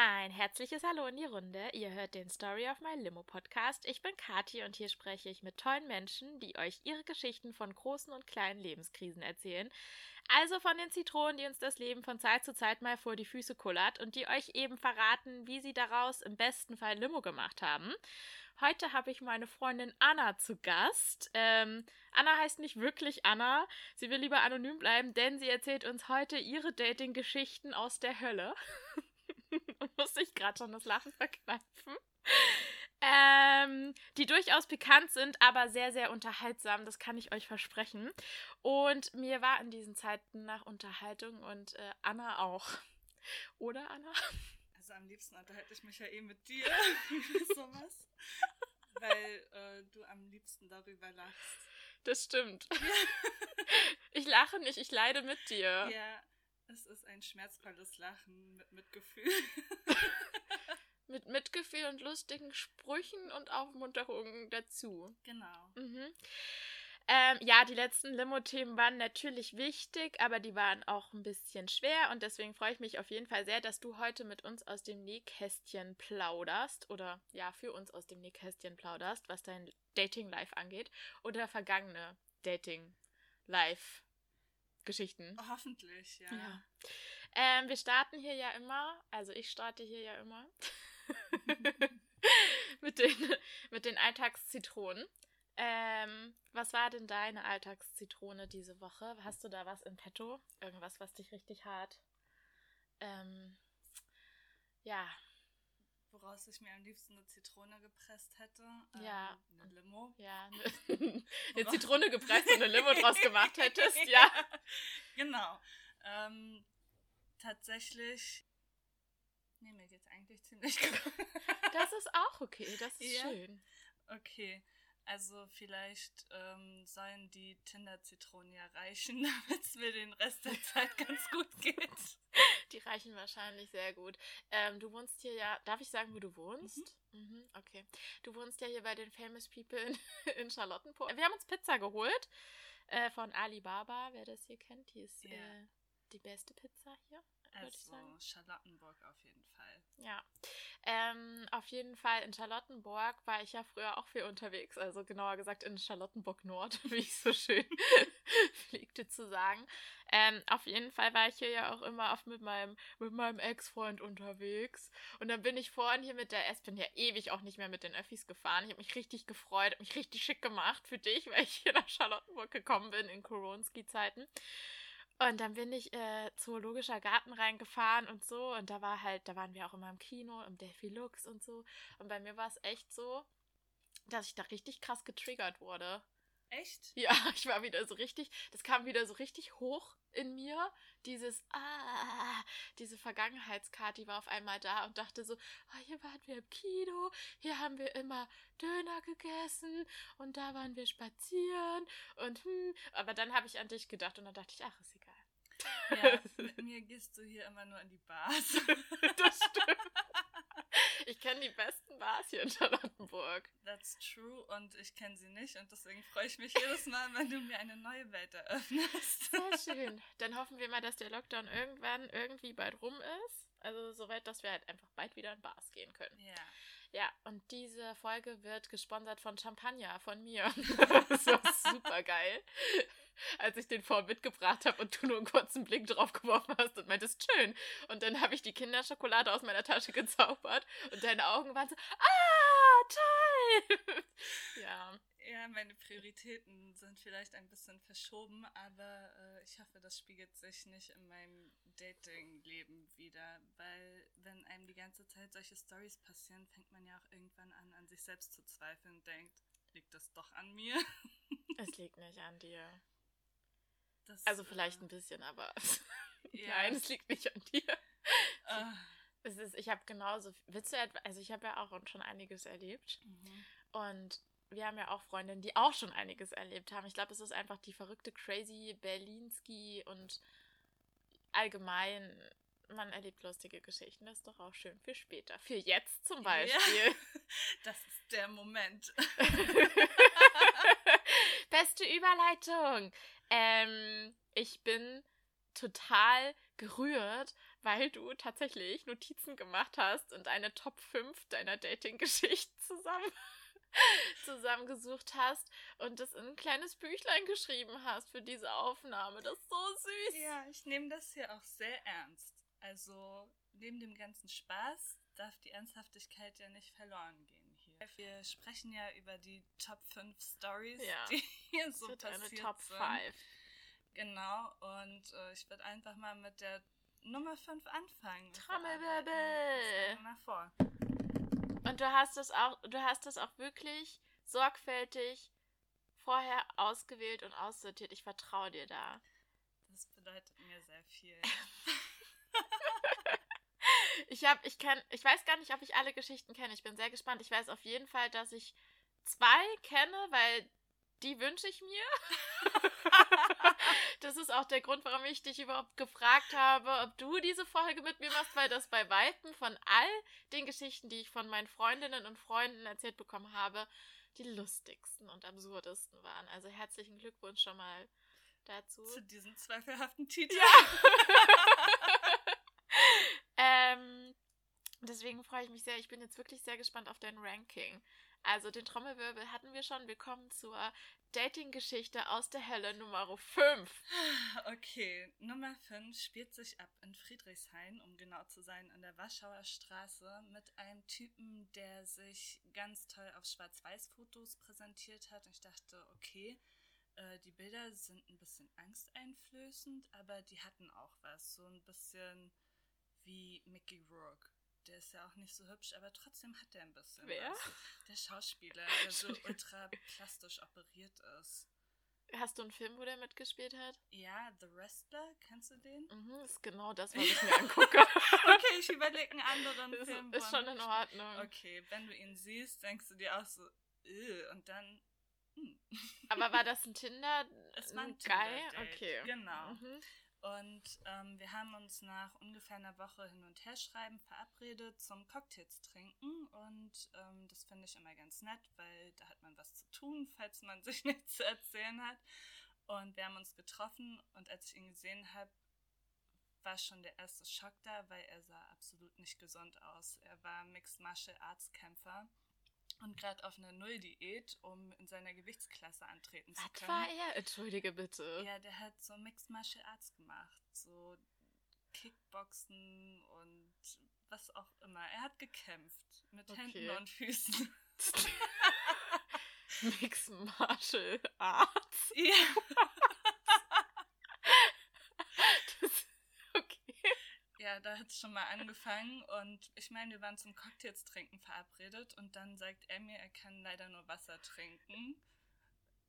Ein herzliches Hallo in die Runde. Ihr hört den Story of My Limo Podcast. Ich bin Kati und hier spreche ich mit tollen Menschen, die euch ihre Geschichten von großen und kleinen Lebenskrisen erzählen. Also von den Zitronen, die uns das Leben von Zeit zu Zeit mal vor die Füße kullert und die euch eben verraten, wie sie daraus im besten Fall Limo gemacht haben. Heute habe ich meine Freundin Anna zu Gast. Ähm, Anna heißt nicht wirklich Anna. Sie will lieber anonym bleiben, denn sie erzählt uns heute ihre Dating-Geschichten aus der Hölle. muss ich gerade schon das Lachen verkneifen. Ähm, die durchaus pikant sind, aber sehr, sehr unterhaltsam, das kann ich euch versprechen. Und mir war in diesen Zeiten nach Unterhaltung und äh, Anna auch. Oder Anna? Also am liebsten unterhalte ich mich ja eh mit dir über sowas. weil äh, du am liebsten darüber lachst. Das stimmt. ich lache nicht, ich leide mit dir. Ja, es ist ein schmerzvolles Lachen mit Mitgefühl. mit Mitgefühl und lustigen Sprüchen und Aufmunterungen dazu. Genau. Mhm. Ähm, ja, die letzten Limo-Themen waren natürlich wichtig, aber die waren auch ein bisschen schwer und deswegen freue ich mich auf jeden Fall sehr, dass du heute mit uns aus dem Nähkästchen plauderst oder ja, für uns aus dem Nähkästchen plauderst, was dein Dating-Life angeht oder vergangene Dating-Life Geschichten. Hoffentlich, ja. ja. Ähm, wir starten hier ja immer, also ich starte hier ja immer mit, den, mit den Alltagszitronen. Ähm, was war denn deine Alltagszitrone diese Woche? Hast du da was in petto? Irgendwas, was dich richtig hart, ähm, ja, woraus ich mir am liebsten eine Zitrone gepresst hätte. Ähm, ja. Eine Limo. Ja, eine, eine Zitrone gepresst und eine Limo draus gemacht hättest, ja. Genau. Ähm, tatsächlich. Nee, mir geht's eigentlich ziemlich gut. das ist auch okay, das ist ja. schön. Okay. Also vielleicht ähm, sollen die Tinder-Zitronen ja reichen, damit es mir den Rest der Zeit ganz gut geht. Die reichen wahrscheinlich sehr gut. Ähm, du wohnst hier ja, darf ich sagen, wo du wohnst? Mhm. Mhm, okay. Du wohnst ja hier bei den Famous People in, in Charlottenburg. Wir haben uns Pizza geholt äh, von Alibaba, wer das hier kennt. Die ist yeah. äh, die beste Pizza hier. Also Charlottenburg auf jeden Fall. Ja. Ähm, auf jeden Fall in Charlottenburg war ich ja früher auch viel unterwegs, also genauer gesagt in Charlottenburg Nord, wie ich so schön pflegte zu sagen. Ähm, auf jeden Fall war ich hier ja auch immer oft mit meinem, mit meinem Ex-Freund unterwegs. Und dann bin ich vorhin hier mit der S, bin ja ewig auch nicht mehr mit den Öffis gefahren. Ich habe mich richtig gefreut, habe mich richtig schick gemacht für dich, weil ich hier nach Charlottenburg gekommen bin in Koronski-Zeiten. Und dann bin ich äh, Zoologischer Garten reingefahren und so. Und da war halt, da waren wir auch immer im Kino, im Delphi Lux und so. Und bei mir war es echt so, dass ich da richtig krass getriggert wurde. Echt? Ja, ich war wieder so richtig, das kam wieder so richtig hoch in mir. Dieses, ah, diese Vergangenheitskarte, die war auf einmal da und dachte so, oh, hier waren wir im Kino, hier haben wir immer Döner gegessen und da waren wir spazieren und hm, aber dann habe ich an dich gedacht und dann dachte ich, ach, ist. Ja, mit mir gehst du hier immer nur an die Bars. das stimmt. Ich kenne die besten Bars hier in Charlottenburg. That's true und ich kenne sie nicht und deswegen freue ich mich jedes Mal, wenn du mir eine neue Welt eröffnest. Sehr schön. Dann hoffen wir mal, dass der Lockdown irgendwann irgendwie bald rum ist. Also soweit, dass wir halt einfach bald wieder in Bars gehen können. Ja. Ja, und diese Folge wird gesponsert von Champagner, von mir. das war super geil als ich den vorhin mitgebracht habe und du nur einen kurzen Blick drauf geworfen hast und meintest, schön. Und dann habe ich die Kinderschokolade aus meiner Tasche gezaubert und deine Augen waren so, ah, toll! ja. Ja, meine Prioritäten sind vielleicht ein bisschen verschoben, aber äh, ich hoffe, das spiegelt sich nicht in meinem Dating-Leben wieder, weil wenn einem die ganze Zeit solche Stories passieren, fängt man ja auch irgendwann an, an sich selbst zu zweifeln und denkt, liegt das doch an mir? Es liegt nicht an dir. Das, also vielleicht äh, ein bisschen, aber ja. nein, es liegt nicht an dir. Uh. Es ist, ich habe genauso, willst du etwa, also ich habe ja auch schon einiges erlebt mhm. und wir haben ja auch Freundinnen, die auch schon einiges erlebt haben. Ich glaube, es ist einfach die verrückte, crazy Berlinski und allgemein, man erlebt lustige Geschichten. Das ist doch auch schön für später. Für jetzt zum Beispiel. Ja, das ist der Moment. Beste Überleitung. Ähm, ich bin total gerührt, weil du tatsächlich Notizen gemacht hast und eine Top 5 deiner Dating-Geschichten zusammen zusammengesucht hast und das in ein kleines Büchlein geschrieben hast für diese Aufnahme. Das ist so süß. Ja, ich nehme das hier auch sehr ernst. Also neben dem ganzen Spaß darf die Ernsthaftigkeit ja nicht verloren gehen hier. Wir sprechen ja über die Top 5 Stories, ja. die hier so passiert eine Top sind. 5. Genau, und äh, ich würde einfach mal mit der Nummer 5 anfangen. Trommelwirbel! Mal vor. Und du hast es auch, du hast es auch wirklich sorgfältig vorher ausgewählt und aussortiert. Ich vertraue dir da. Das bedeutet mir sehr viel. ich habe, ich kann, ich weiß gar nicht, ob ich alle Geschichten kenne. Ich bin sehr gespannt. Ich weiß auf jeden Fall, dass ich zwei kenne, weil die wünsche ich mir. das ist auch der Grund, warum ich dich überhaupt gefragt habe, ob du diese Folge mit mir machst, weil das bei Weitem von all den Geschichten, die ich von meinen Freundinnen und Freunden erzählt bekommen habe, die lustigsten und absurdesten waren. Also herzlichen Glückwunsch schon mal dazu. Zu diesem zweifelhaften Titel. Ja. ähm, deswegen freue ich mich sehr. Ich bin jetzt wirklich sehr gespannt auf dein Ranking. Also den Trommelwirbel hatten wir schon. Wir kommen zur Dating-Geschichte aus der Hölle Nummer 5. Okay, Nummer 5 spielt sich ab in Friedrichshain, um genau zu sein, an der Warschauer Straße mit einem Typen, der sich ganz toll auf Schwarz-Weiß-Fotos präsentiert hat. Ich dachte, okay, äh, die Bilder sind ein bisschen angsteinflößend, aber die hatten auch was. So ein bisschen wie Mickey Rourke der ist ja auch nicht so hübsch, aber trotzdem hat er ein bisschen. Wer? Was. Der Schauspieler, der so ultra plastisch operiert ist. Hast du einen Film, wo der mitgespielt hat? Ja, The Wrestler, kennst du den? Mhm, ist genau das, was ich mir angucke. okay, ich überlege einen anderen ist, Film. Ist schon in Ordnung. Okay, wenn du ihn siehst, denkst du dir auch so, und dann. Hm. Aber war das ein Tinder? Es war ein Tinder Geil? Okay. Genau. Mhm. Und ähm, wir haben uns nach ungefähr einer Woche hin und her schreiben verabredet zum Cocktails trinken. Und ähm, das finde ich immer ganz nett, weil da hat man was zu tun, falls man sich nichts zu erzählen hat. Und wir haben uns getroffen und als ich ihn gesehen habe, war schon der erste Schock da, weil er sah absolut nicht gesund aus. Er war Mixed Martial Arts Kämpfer und gerade auf einer Null-Diät, um in seiner Gewichtsklasse antreten zu können. Was war er? Entschuldige bitte. Ja, der hat so Mixed Martial Arts gemacht, so Kickboxen und was auch immer. Er hat gekämpft mit okay. Händen und Füßen. Mixed Martial Arts? Ja. Ja, da hat es schon mal angefangen und ich meine, wir waren zum Cocktails trinken verabredet und dann sagt er mir, er kann leider nur Wasser trinken.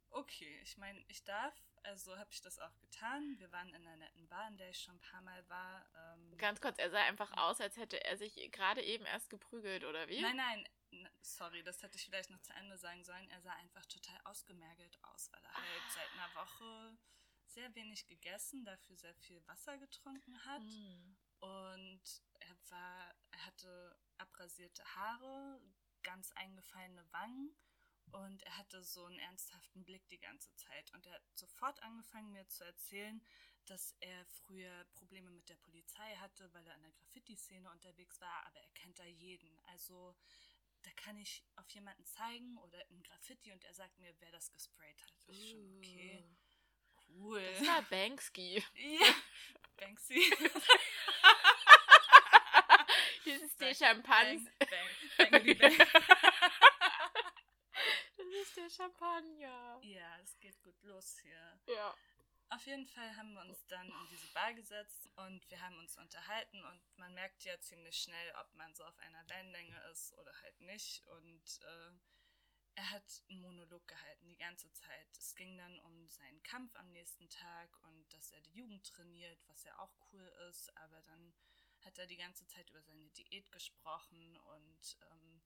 Okay, ich meine, ich darf, also habe ich das auch getan. Wir waren in einer netten Bar, in der ich schon ein paar Mal war. Ähm Ganz kurz, er sah einfach aus, als hätte er sich gerade eben erst geprügelt, oder wie? Nein, nein, sorry, das hätte ich vielleicht noch zu Ende sagen sollen. Er sah einfach total ausgemergelt aus, weil er halt ah. seit einer Woche sehr wenig gegessen, dafür sehr viel Wasser getrunken hat. Mm. Und er war, er hatte abrasierte Haare, ganz eingefallene Wangen und er hatte so einen ernsthaften Blick die ganze Zeit. Und er hat sofort angefangen, mir zu erzählen, dass er früher Probleme mit der Polizei hatte, weil er in der Graffiti-Szene unterwegs war, aber er kennt da jeden. Also da kann ich auf jemanden zeigen oder ein Graffiti und er sagt mir, wer das gesprayt hat. Das ist schon okay. Cool. Das war Banksy. Ja, Banksy. Dieses der Champagner. Bang, bang, bang, das ist der Champagner. Ja, es geht gut los hier. Ja. Auf jeden Fall haben wir uns dann in diese Bar gesetzt und wir haben uns unterhalten und man merkt ja ziemlich schnell, ob man so auf einer Wellenlänge ist oder halt nicht. Und äh, er hat einen Monolog gehalten die ganze Zeit. Es ging dann um seinen Kampf am nächsten Tag und dass er die Jugend trainiert, was ja auch cool ist, aber dann hat er die ganze Zeit über seine Diät gesprochen und ähm,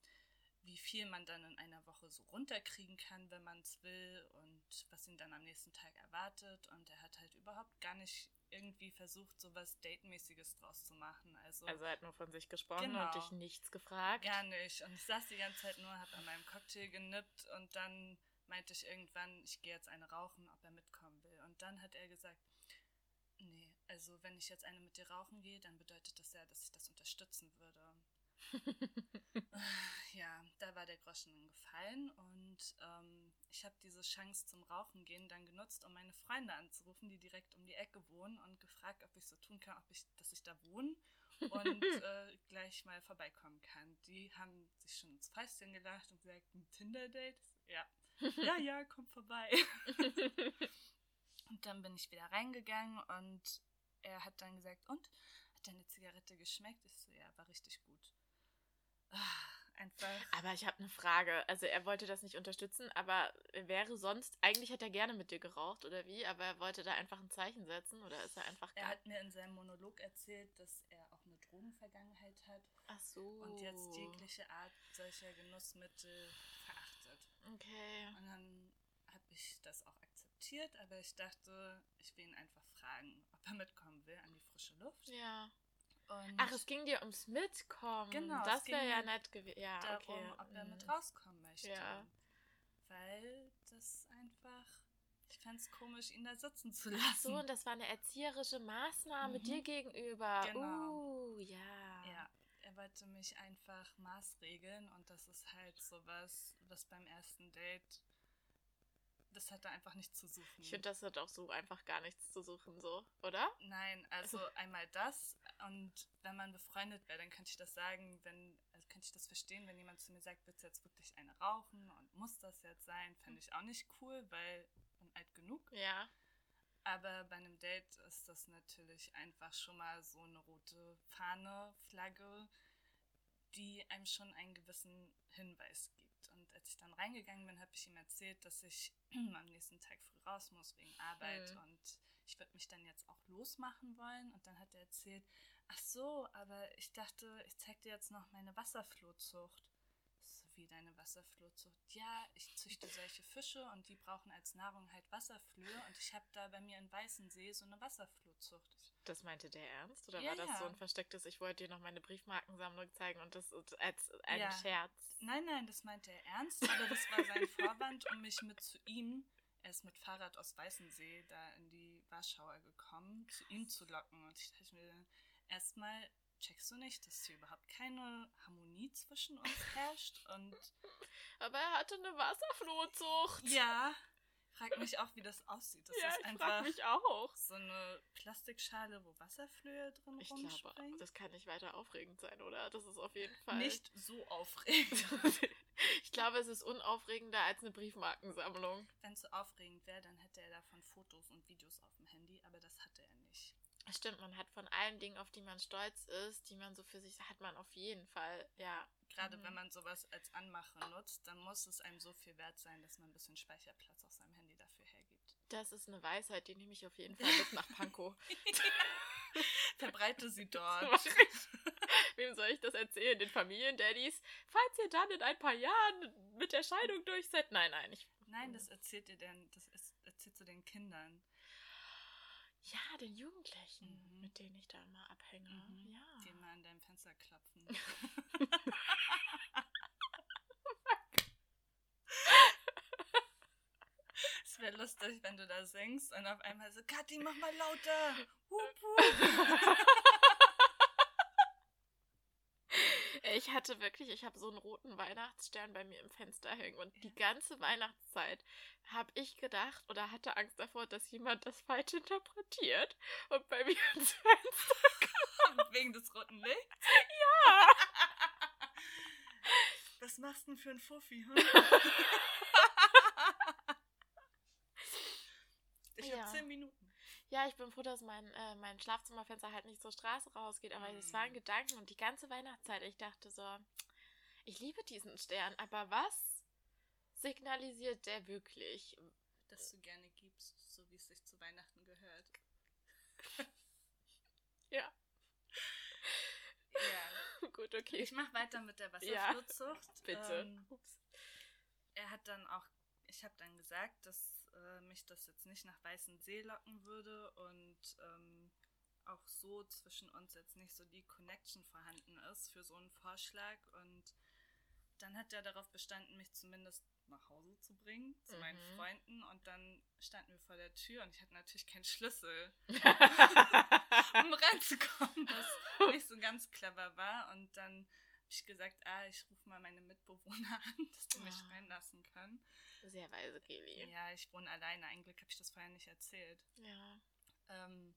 wie viel man dann in einer Woche so runterkriegen kann, wenn man es will und was ihn dann am nächsten Tag erwartet. Und er hat halt überhaupt gar nicht irgendwie versucht, so was Date-mäßiges draus zu machen. Also, also er hat nur von sich gesprochen genau, und dich nichts gefragt. Gar nicht. Und ich saß die ganze Zeit nur, habe an meinem Cocktail genippt und dann meinte ich irgendwann, ich gehe jetzt eine rauchen, ob er mitkommen will. Und dann hat er gesagt, nee, also wenn ich jetzt eine mit dir rauchen gehe, dann bedeutet das ja, dass ich das unterstützen würde. ja, da war der Groschen gefallen und ähm, ich habe diese Chance zum Rauchen gehen dann genutzt, um meine Freunde anzurufen, die direkt um die Ecke wohnen und gefragt, ob ich so tun kann, ob ich, dass ich da wohne und äh, gleich mal vorbeikommen kann. Die haben sich schon ins Fäustchen gelacht und gesagt, ein Tinder-Date? Ja. ja, ja, komm vorbei. und dann bin ich wieder reingegangen und er hat dann gesagt, und? Hat deine Zigarette geschmeckt? Ich so, ja, war richtig gut. Ah, einfach. Aber ich habe eine Frage. Also er wollte das nicht unterstützen, aber wäre sonst, eigentlich hätte er gerne mit dir geraucht oder wie, aber er wollte da einfach ein Zeichen setzen oder ist er einfach. Er hat mir in seinem Monolog erzählt, dass er auch eine Drogenvergangenheit hat. Ach so. Und jetzt jegliche Art solcher Genussmittel verachtet. Okay. Und dann habe ich das auch akzeptiert, aber ich dachte, ich will ihn einfach fragen, ob er mitkommen will an die frische Luft. Ja. Und Ach, es ging dir ums Mitkommen. Genau. Das wäre ja nett gewesen. Ja, darum, okay. ob er mit mhm. rauskommen möchte. Ja. Weil das einfach. Ich fände es komisch, ihn da sitzen zu lassen. Ach so, und das war eine erzieherische Maßnahme mhm. dir gegenüber. Genau. Uh, ja. Ja, er wollte mich einfach maßregeln und das ist halt sowas, was beim ersten Date das hat da einfach nichts zu suchen. Ich finde, das hat auch so einfach gar nichts zu suchen, so, oder? Nein, also einmal das und wenn man befreundet wäre, dann könnte ich das sagen, wenn, also könnte ich das verstehen, wenn jemand zu mir sagt, willst du jetzt wirklich eine rauchen und muss das jetzt sein, fände ich auch nicht cool, weil bin alt genug. Ja. Aber bei einem Date ist das natürlich einfach schon mal so eine rote Fahne, Flagge, die einem schon einen gewissen Hinweis gibt. Als ich dann reingegangen bin, habe ich ihm erzählt, dass ich am nächsten Tag früh raus muss wegen Arbeit mhm. und ich würde mich dann jetzt auch losmachen wollen. Und dann hat er erzählt, ach so, aber ich dachte, ich zeig dir jetzt noch meine Wasserflohzucht wie deine Wasserflohzucht. Ja, ich züchte solche Fische und die brauchen als Nahrung halt Wasserflöhe und ich habe da bei mir in Weißensee so eine Wasserflohzucht. Das meinte der ernst? Oder ja, war das ja. so ein verstecktes, ich wollte dir noch meine Briefmarkensammlung zeigen und das als ein ja. Scherz? Nein, nein, das meinte er ernst, aber das war sein Vorwand, um mich mit zu ihm er ist mit Fahrrad aus Weißensee da in die Warschauer gekommen, zu ihm zu locken. Und ich dachte mir, erstmal checkst du nicht, dass hier überhaupt keine Harmonie zwischen uns herrscht und. Aber er hatte eine Wasserflohzucht. Ja. Frag mich auch, wie das aussieht. Das ja, ist ich einfach frag mich auch. so eine Plastikschale, wo Wasserflöhe drin ich rumspringen. Glaube, das kann nicht weiter aufregend sein, oder? Das ist auf jeden Fall. Nicht so aufregend. ich glaube, es ist unaufregender als eine Briefmarkensammlung. Wenn es so aufregend wäre, dann hätte er davon Fotos und Videos auf dem Handy, aber das hatte er nicht. Stimmt, man hat von allen Dingen, auf die man stolz ist, die man so für sich hat, man auf jeden Fall, ja. Gerade mhm. wenn man sowas als Anmache nutzt, dann muss es einem so viel wert sein, dass man ein bisschen Speicherplatz auf seinem Handy dafür hergibt. Das ist eine Weisheit, die nehme ich auf jeden Fall mit nach Pankow. Verbreite sie dort. Wem soll ich das erzählen? Den Familiendaddys? Falls ihr dann in ein paar Jahren mit der Scheidung durch seid. Nein, nein, ich. Nein, das erzählt ihr denn, das erzählt zu den Kindern. Ja, den Jugendlichen, mhm. mit denen ich da immer abhänge. Mhm. Ja. Die immer an deinem Fenster klopfen. Es wäre lustig, wenn du da singst und auf einmal so, Kathi, mach mal lauter. Hup, hup. Ich hatte wirklich, ich habe so einen roten Weihnachtsstern bei mir im Fenster hängen und ja. die ganze Weihnachtszeit habe ich gedacht oder hatte Angst davor, dass jemand das falsch interpretiert und bei mir ins Fenster kommt. Wegen des roten Lichts? Ja! Was machst du denn für ein Fuffi? Hm? ich ja. habe zehn Minuten. Ja, ich bin froh, dass mein, äh, mein Schlafzimmerfenster halt nicht zur Straße rausgeht, aber es mm. waren. Gedanken und die ganze Weihnachtszeit, ich dachte so, ich liebe diesen Stern, aber was signalisiert der wirklich? Dass du gerne gibst, so wie es sich zu Weihnachten gehört. ja. Ja. Gut, okay. Ich mache weiter mit der Wasserflutzucht. Ja, bitte. Ähm, er hat dann auch, ich habe dann gesagt, dass äh, mich das jetzt nicht nach Weißen See locken würde und ähm, auch so zwischen uns jetzt nicht so die Connection vorhanden ist für so einen Vorschlag. Und dann hat er darauf bestanden, mich zumindest nach Hause zu bringen, zu mhm. meinen Freunden. Und dann standen wir vor der Tür und ich hatte natürlich keinen Schlüssel, um reinzukommen, was nicht so ganz clever war. Und dann habe ich gesagt, ah, ich rufe mal meine Mitbewohner an, dass die mich oh. reinlassen können. Sehr weise, Kelly. Ja, ich wohne alleine. Eigentlich habe ich das vorher nicht erzählt. Ja. Ähm,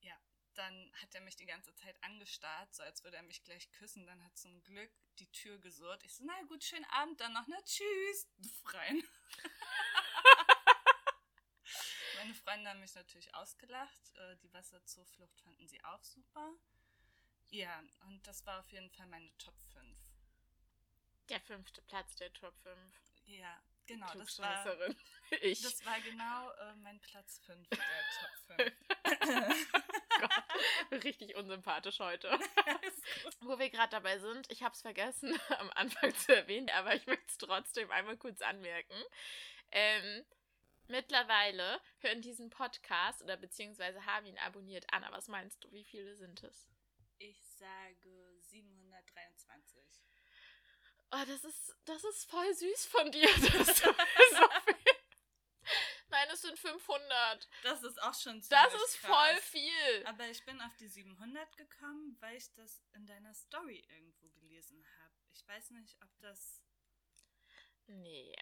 ja, dann hat er mich die ganze Zeit angestarrt, so als würde er mich gleich küssen. Dann hat zum Glück die Tür gesurrt. Ich so, na gut, schönen Abend dann noch, ne? Tschüss, du Freien. Meine Freunde haben mich natürlich ausgelacht. Äh, die Wasserzuflucht fanden sie auch super. Ja, und das war auf jeden Fall meine Top 5. Der fünfte Platz der Top 5. Ja, genau. Das war, ich. das war genau äh, mein Platz 5 der Top 5. Gott, richtig unsympathisch heute. Wo wir gerade dabei sind, ich habe es vergessen am Anfang zu erwähnen, aber ich möchte es trotzdem einmal kurz anmerken. Ähm, mittlerweile hören diesen Podcast oder beziehungsweise haben ihn abonniert. Anna, was meinst du? Wie viele sind es? Ich sage 723. Oh, das ist, das ist voll süß von dir, dass du so viel Nein, es sind 500. Das ist auch schon ziemlich Das ist krass. voll viel. Aber ich bin auf die 700 gekommen, weil ich das in deiner Story irgendwo gelesen habe. Ich weiß nicht, ob das. Nee.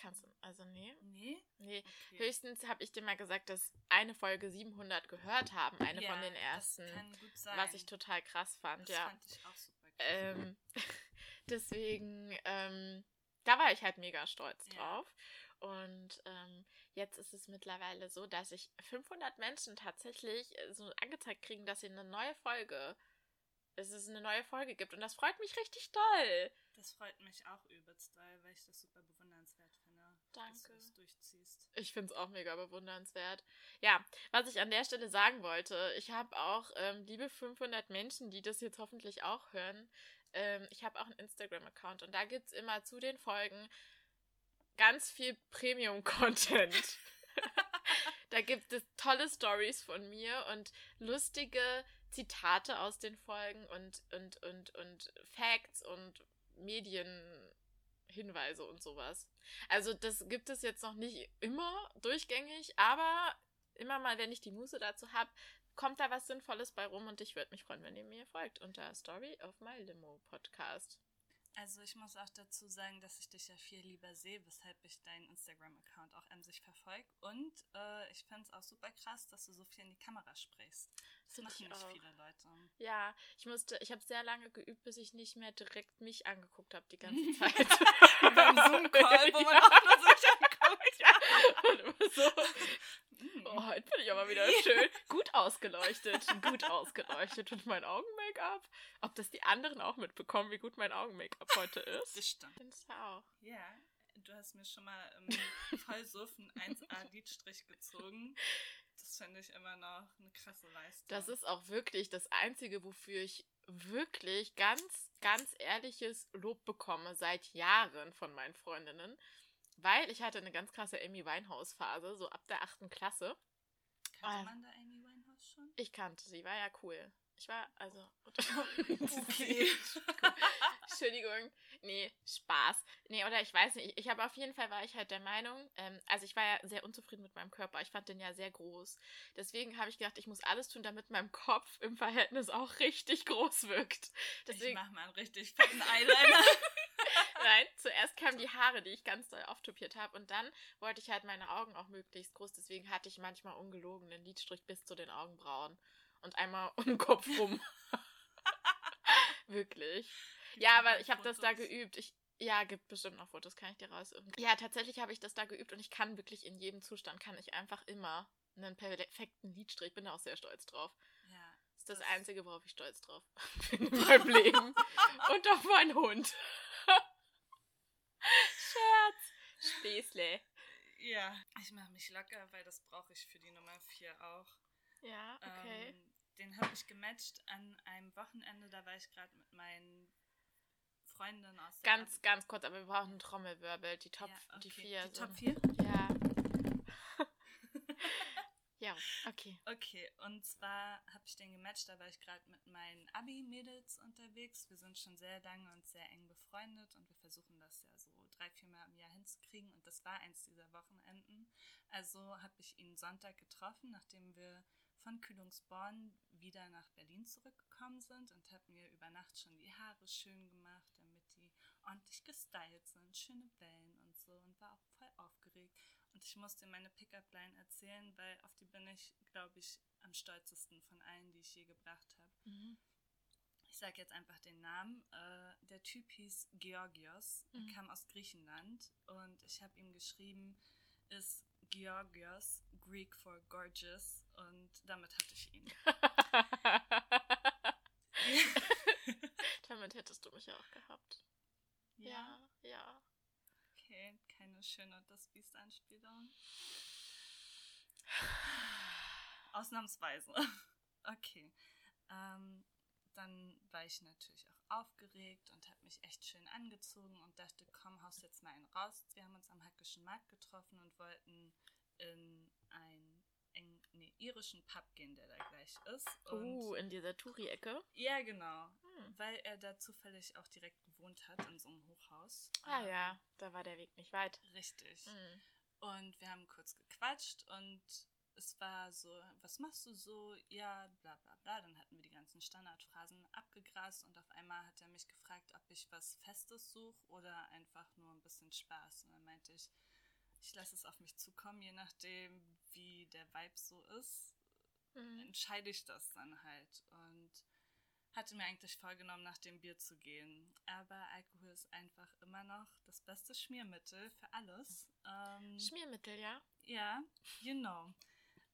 Kannst du, also nee. Nee? Nee. Okay. Höchstens habe ich dir mal gesagt, dass eine Folge 700 gehört haben, eine ja, von den ersten. Das kann gut sein. Was ich total krass fand, das ja. fand ich auch super krass. Ähm, deswegen, ähm, da war ich halt mega stolz drauf. Ja. Und ähm, jetzt ist es mittlerweile so, dass ich 500 Menschen tatsächlich äh, so angezeigt kriegen, dass sie eine neue Folge, dass es eine neue Folge gibt. Und das freut mich richtig doll. Das freut mich auch übelst doll, weil ich das super bewundernswert finde. Danke. Dass du es durchziehst. Ich finde es auch mega bewundernswert. Ja, was ich an der Stelle sagen wollte, ich habe auch, ähm, liebe 500 Menschen, die das jetzt hoffentlich auch hören, ähm, ich habe auch einen Instagram-Account und da gibt es immer zu den Folgen ganz viel Premium-Content. da gibt es tolle Stories von mir und lustige Zitate aus den Folgen und, und, und, und Facts und Medienhinweise und sowas. Also das gibt es jetzt noch nicht immer durchgängig, aber immer mal, wenn ich die Muße dazu habe, kommt da was Sinnvolles bei rum und ich würde mich freuen, wenn ihr mir folgt unter Story of My Limo Podcast. Also ich muss auch dazu sagen, dass ich dich ja viel lieber sehe, weshalb ich deinen Instagram-Account auch emsig verfolge. Und äh, ich fände es auch super krass, dass du so viel in die Kamera sprichst. Das Find machen nicht auch. viele Leute. Ja, ich musste, ich habe sehr lange geübt, bis ich nicht mehr direkt mich angeguckt habe die ganze Zeit. beim Zoom-Call, wo man ja. auch nur sich anguckt. Ja. Und immer so, Oh, heute bin ich aber wieder schön. Gut ausgeleuchtet. Gut ausgeleuchtet. Und mein Augen-Make-up. Ob das die anderen auch mitbekommen, wie gut mein Augen-Make-up heute ist? Das stimmt. Findest du auch? Ja. Du hast mir schon mal im Vollsuffen 1A-Lidstrich gezogen. Das finde ich immer noch eine krasse Leistung. Das ist auch wirklich das Einzige, wofür ich wirklich ganz, ganz ehrliches Lob bekomme seit Jahren von meinen Freundinnen. Weil ich hatte eine ganz krasse Amy Winehouse-Phase, so ab der achten Klasse. Kannte man da Amy Winehouse schon? Ich kannte sie, war ja cool. Ich war, also. okay. Entschuldigung. Nee, Spaß. Nee, oder ich weiß nicht. Ich, habe auf jeden Fall war ich halt der Meinung, ähm, also ich war ja sehr unzufrieden mit meinem Körper. Ich fand den ja sehr groß. Deswegen habe ich gedacht, ich muss alles tun, damit mein Kopf im Verhältnis auch richtig groß wirkt. Deswegen, ich mach mal einen richtig fetten Eyeliner. Nein, zuerst kamen die Haare, die ich ganz doll auftupiert habe. Und dann wollte ich halt meine Augen auch möglichst groß. Deswegen hatte ich manchmal ungelogen einen Lidstrich bis zu den Augenbrauen. Und einmal um den Kopf rum. Wirklich. Ja, aber ich habe das da geübt. Ich, ja, gibt bestimmt noch Fotos, kann ich dir raus. Ja, tatsächlich habe ich das da geübt und ich kann wirklich in jedem Zustand, kann ich einfach immer einen perfekten Lidstrich. Ich bin da auch sehr stolz drauf. Ja. Das ist das, das Einzige, worauf ich stolz drauf bin in meinem Leben. und auf meinen Hund. Scherz. Späßle. Ja, ich mache mich locker, weil das brauche ich für die Nummer 4 auch. Ja, okay. Ähm, den habe ich gematcht an einem Wochenende, da war ich gerade mit meinen Freundinnen aus der Ganz, Ab ganz kurz, aber wir brauchen einen Trommelwirbel, die Top, ja, okay. die 4. Die Top 4? Ja. Ja, okay. Okay, und zwar habe ich den gematcht, da war ich gerade mit meinen Abi-Mädels unterwegs. Wir sind schon sehr lange und sehr eng befreundet und wir versuchen das ja so drei, vier Mal im Jahr hinzukriegen. Und das war eins dieser Wochenenden. Also habe ich ihn Sonntag getroffen, nachdem wir von Kühlungsborn wieder nach Berlin zurückgekommen sind und habe mir über Nacht schon die Haare schön gemacht, damit die ordentlich gestylt sind, schöne Wellen und so und war auch voll aufgeregt. Und ich musste meine Pickup-Line erzählen, weil auf die bin ich, glaube ich, am stolzesten von allen, die ich je gebracht habe. Mhm. Ich sage jetzt einfach den Namen. Äh, der Typ hieß Georgios, Mhm. kam aus Griechenland und ich habe ihm geschrieben, ist Georgios, Greek for gorgeous und damit hatte ich ihn. Damit hättest du mich auch gehabt. Ja, ja. Okay, keine schöne Das Biest-Anspielung. Ausnahmsweise. Okay. Ähm, dann war ich natürlich auch aufgeregt und habe mich echt schön angezogen und dachte, komm, haust jetzt mal einen raus. Wir haben uns am Hackischen Markt getroffen und wollten in eng, nee, irischen Pub gehen, der da gleich ist. Und Uh, in dieser Touri-Ecke. ja, genau. Hm. Weil er da zufällig auch direkt gewohnt hat, in so einem Hochhaus. Ah Ähm, ja, da war der Weg nicht weit. Richtig. Mhm. Und wir haben kurz gequatscht und es war so, was machst du so? Ja, bla bla bla. Dann hatten wir die ganzen Standardphrasen abgegrast und auf einmal hat er mich gefragt, ob ich was Festes suche oder einfach nur ein bisschen Spaß. Und dann meinte ich, ich lasse es auf mich zukommen, je nachdem, wie der Vibe so ist, Mhm. entscheide ich das dann halt. Und hatte mir eigentlich vorgenommen, nach dem Bier zu gehen. Aber Alkohol ist einfach immer noch das beste Schmiermittel für alles. Ähm, Schmiermittel, ja? ja, you know.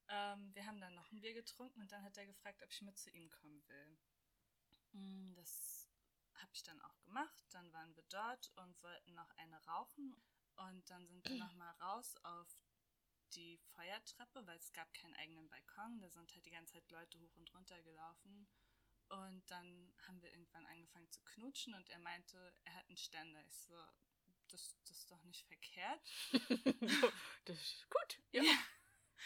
Ähm, wir haben dann noch ein Bier getrunken und dann hat er gefragt, ob ich mit zu ihm kommen will. Mm, Das habe ich dann auch gemacht. Dann waren wir dort und wollten noch eine rauchen. Und dann sind wir nochmal raus auf die Feuertreppe, weil es gab keinen eigenen Balkon. Da sind halt die ganze Zeit Leute hoch und runter gelaufen. Und dann haben wir irgendwann angefangen zu knutschen und er meinte, er hat einen Ständer. Ich so, das, das ist doch nicht verkehrt. das ist gut. Ja.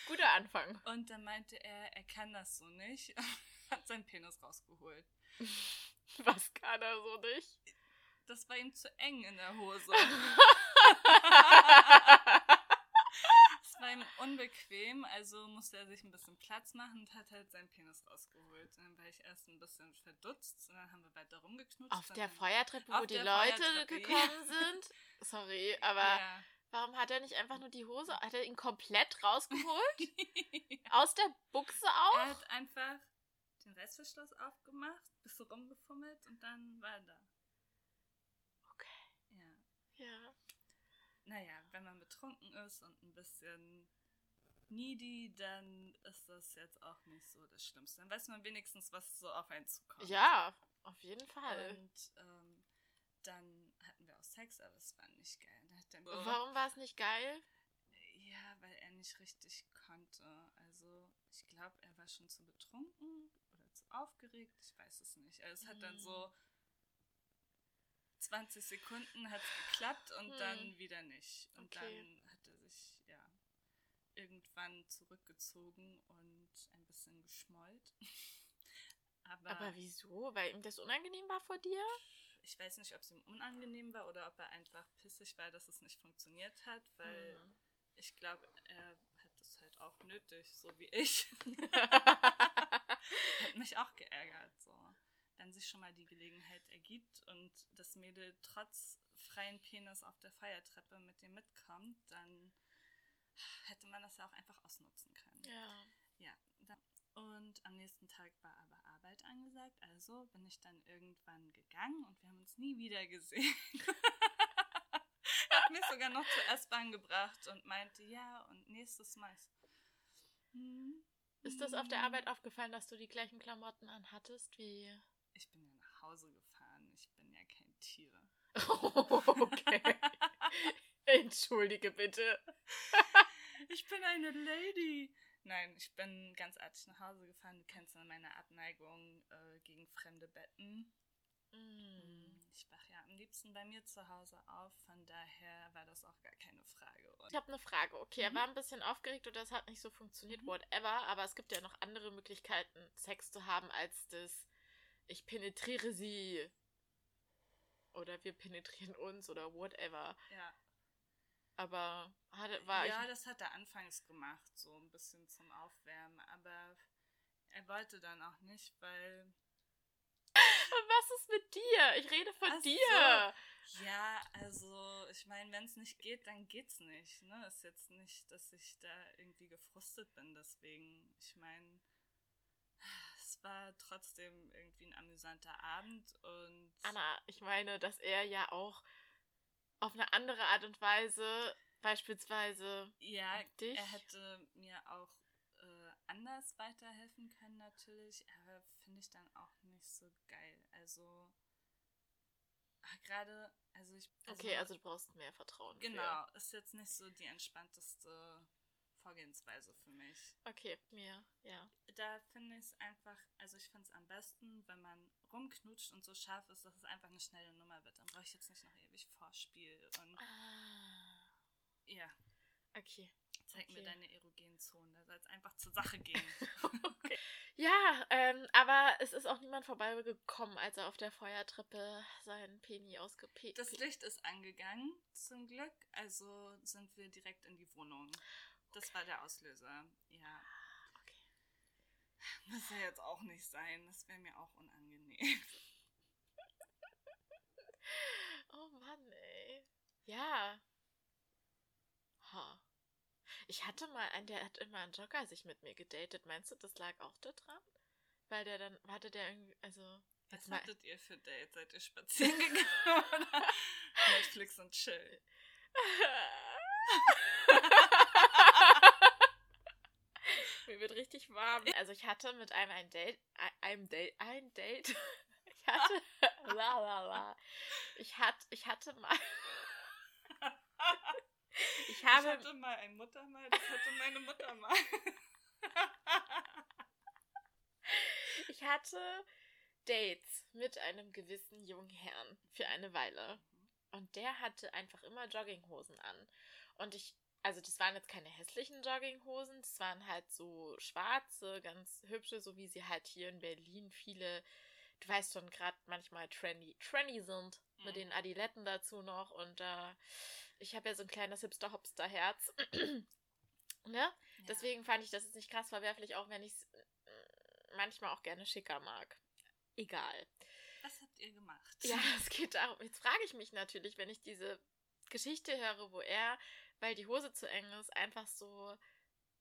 Guter Anfang. Und dann meinte er, er kann das so nicht. Hat seinen Penis rausgeholt. Was kann er so nicht? Das war ihm zu eng in der Hose. Es war ihm unbequem, also musste er sich ein bisschen Platz machen und hat halt seinen Penis rausgeholt. Und dann war ich erst ein bisschen verdutzt und dann haben wir weiter rumgeknutscht. Auf der Feuertreppe, wo die Leute ja. gekommen sind? Sorry, aber Ja. warum hat er nicht einfach nur die Hose? Hat er ihn komplett rausgeholt? Aus der Buchse er auch? hat einfach den Reißverschluss aufgemacht, bisschen rumgefummelt und dann war er da. Okay. Ja. Ja. Naja, wenn man betrunken ist und ein bisschen needy, dann ist das jetzt auch nicht so das Schlimmste. Dann weiß man wenigstens, was so auf einen zukommt. Ja, auf jeden Fall. Und ähm, dann hatten wir auch Sex, aber es war nicht geil. Mir- Warum war es nicht geil? Ja, weil er nicht richtig konnte. Also ich glaube, er war schon zu betrunken oder zu aufgeregt. Ich weiß es nicht. Also es hat dann Hm. so 20 Sekunden hat geklappt und Hm. dann wieder nicht. Und Okay. dann hat er sich ja irgendwann zurückgezogen und ein bisschen geschmollt. Aber, Aber wieso? Weil ihm das unangenehm war vor dir? ich weiß nicht, ob es ihm unangenehm war oder ob er einfach pissig war, dass es nicht funktioniert hat, weil Mhm. ich glaube, er hat es halt auch nötig, so wie ich. hat mich auch geärgert, so. Wenn sich schon mal die Gelegenheit ergibt und das Mädel trotz freien Penis auf der Feiertreppe mit dem mitkommt, dann hätte man das ja auch einfach ausnutzen können. ja. Ja. Und am nächsten Tag war aber Arbeit angesagt, also bin ich dann irgendwann gegangen und wir haben uns nie wieder gesehen. hat mich sogar noch zur S-Bahn gebracht und meinte, ja, und nächstes Mal. Hm, Ist das auf der hm. Arbeit aufgefallen, dass du die gleichen Klamotten anhattest wie. Ich bin ja nach Hause gefahren, ich bin ja kein Tier. okay. Entschuldige bitte. Ich bin eine Lady. Nein, ich bin ganz artig nach Hause gefahren. Du kennst ja meine Abneigung äh, gegen fremde Betten. Mm. Ich wach ja am liebsten bei mir zu Hause auf. Von daher war das auch gar keine Frage. Und ich habe eine Frage. Okay, mhm. er war ein bisschen aufgeregt oder es hat nicht so funktioniert, mhm. whatever. Aber es gibt ja noch andere Möglichkeiten, Sex zu haben, als das ich penetriere sie oder wir penetrieren uns oder whatever. Ja. Aber hatte, war Ja, ich das hat er anfangs gemacht, so ein bisschen zum Aufwärmen. Aber er wollte dann auch nicht, weil was ist mit dir? Ich rede von Ach dir. So. Ja, also ich meine, wenn es nicht geht, dann geht's nicht. Ne? Ist jetzt nicht, dass ich da irgendwie gefrustet bin. Deswegen, ich meine, es war trotzdem irgendwie ein amüsanter Abend und. Anna, ich meine, dass er ja auch auf eine andere Art und Weise, beispielsweise. Ja, dich. er hätte mir auch anders weiterhelfen können natürlich, aber finde ich dann auch nicht so geil. Also ah, gerade, also ich. Also, okay, also du brauchst mehr Vertrauen. Genau, für. ist jetzt nicht so die entspannteste Vorgehensweise für mich. Okay, mir, ja. Da finde ich es einfach, also ich finde es am besten, wenn man rumknutscht und so scharf ist, dass es einfach eine schnelle Nummer wird. Dann brauche ich jetzt nicht noch ewig Vorspiel und. Ah. Ja. Okay. Zeig okay. mir deine erogenen Zonen, da soll es einfach zur Sache gehen. okay. Ja, ähm, aber es ist auch niemand vorbeigekommen, als er auf der Feuertreppe seinen Peni ausgepickt Das Licht ist angegangen, zum Glück, also sind wir direkt in die Wohnung. Das war der Auslöser, ja. Okay. Muss ja jetzt auch nicht sein, das wäre mir auch unangenehm. oh Mann, ey. Ja. Ha. Ich hatte mal einen, der hat immer einen Jogger sich mit mir gedatet. Meinst du, das lag auch da dran? Weil der dann, hatte der irgendwie, also. Was hattet ihr für Date? Seid ihr spazieren gegangen oder Netflix und chill? Mir wird richtig warm. Also ich hatte mit einem ein Date, einem Date, ein Date. Ich hatte, la la la. Ich hatte, ich hatte mal. Ich, habe, ich hatte mal ein Muttermal, das hatte meine Mutter mal. ich hatte Dates mit einem gewissen jungen Herrn für eine Weile. Und der hatte einfach immer Jogginghosen an. Und ich, also das waren jetzt keine hässlichen Jogginghosen, das waren halt so schwarze, ganz hübsche, so wie sie halt hier in Berlin viele, du weißt schon, gerade manchmal trendy, trendy sind, mhm. mit den Adiletten dazu noch. Und äh, ich habe ja so ein kleines Hipster-Hopster-Herz. ne? Ja. Deswegen fand ich das jetzt nicht krass verwerflich, auch wenn ich es äh, manchmal auch gerne schicker mag. Egal. Was habt ihr gemacht? Ja, es geht darum. Jetzt frage ich mich natürlich, wenn ich diese Geschichte höre, wo er, weil die Hose zu eng ist, einfach so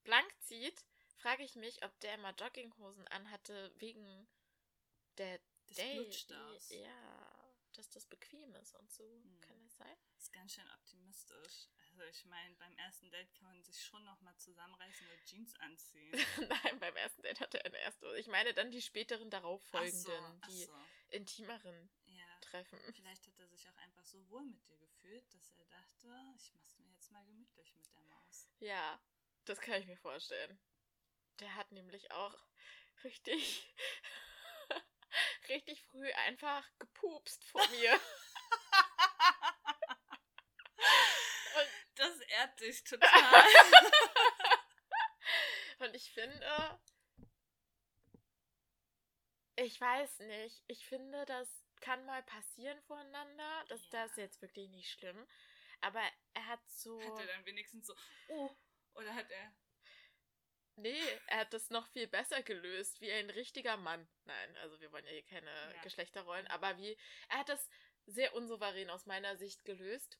blank zieht, frage ich mich, ob der immer Jogginghosen anhatte wegen der des Blutstaus. Ja dass das bequem ist und so. Hm. Kann das sein? Das ist ganz schön optimistisch. Also ich meine, beim ersten Date kann man sich schon noch mal zusammenreißen und Jeans anziehen. Nein, beim ersten Date hatte er eine erste. Ich meine dann die späteren darauffolgenden, ach so, ach die so. intimeren. Treffen. Vielleicht hat er sich auch einfach so wohl mit dir gefühlt, dass er dachte, ich mach's mir jetzt mal gemütlich mit der Maus. Ja, das kann ich mir vorstellen. Der hat nämlich auch richtig richtig früh einfach gepupst vor mir. Und das ehrt dich total. Und ich finde, ich weiß nicht, ich finde, das kann mal passieren voreinander. Das, ja. das ist jetzt wirklich nicht schlimm. Aber er hat so. Hat er dann wenigstens so, oh, oder hat er Nee, er hat das noch viel besser gelöst, wie ein richtiger Mann. Nein, also wir wollen ja hier keine ja. Geschlechterrollen, aber wie. Er hat das sehr unsouverän aus meiner Sicht gelöst.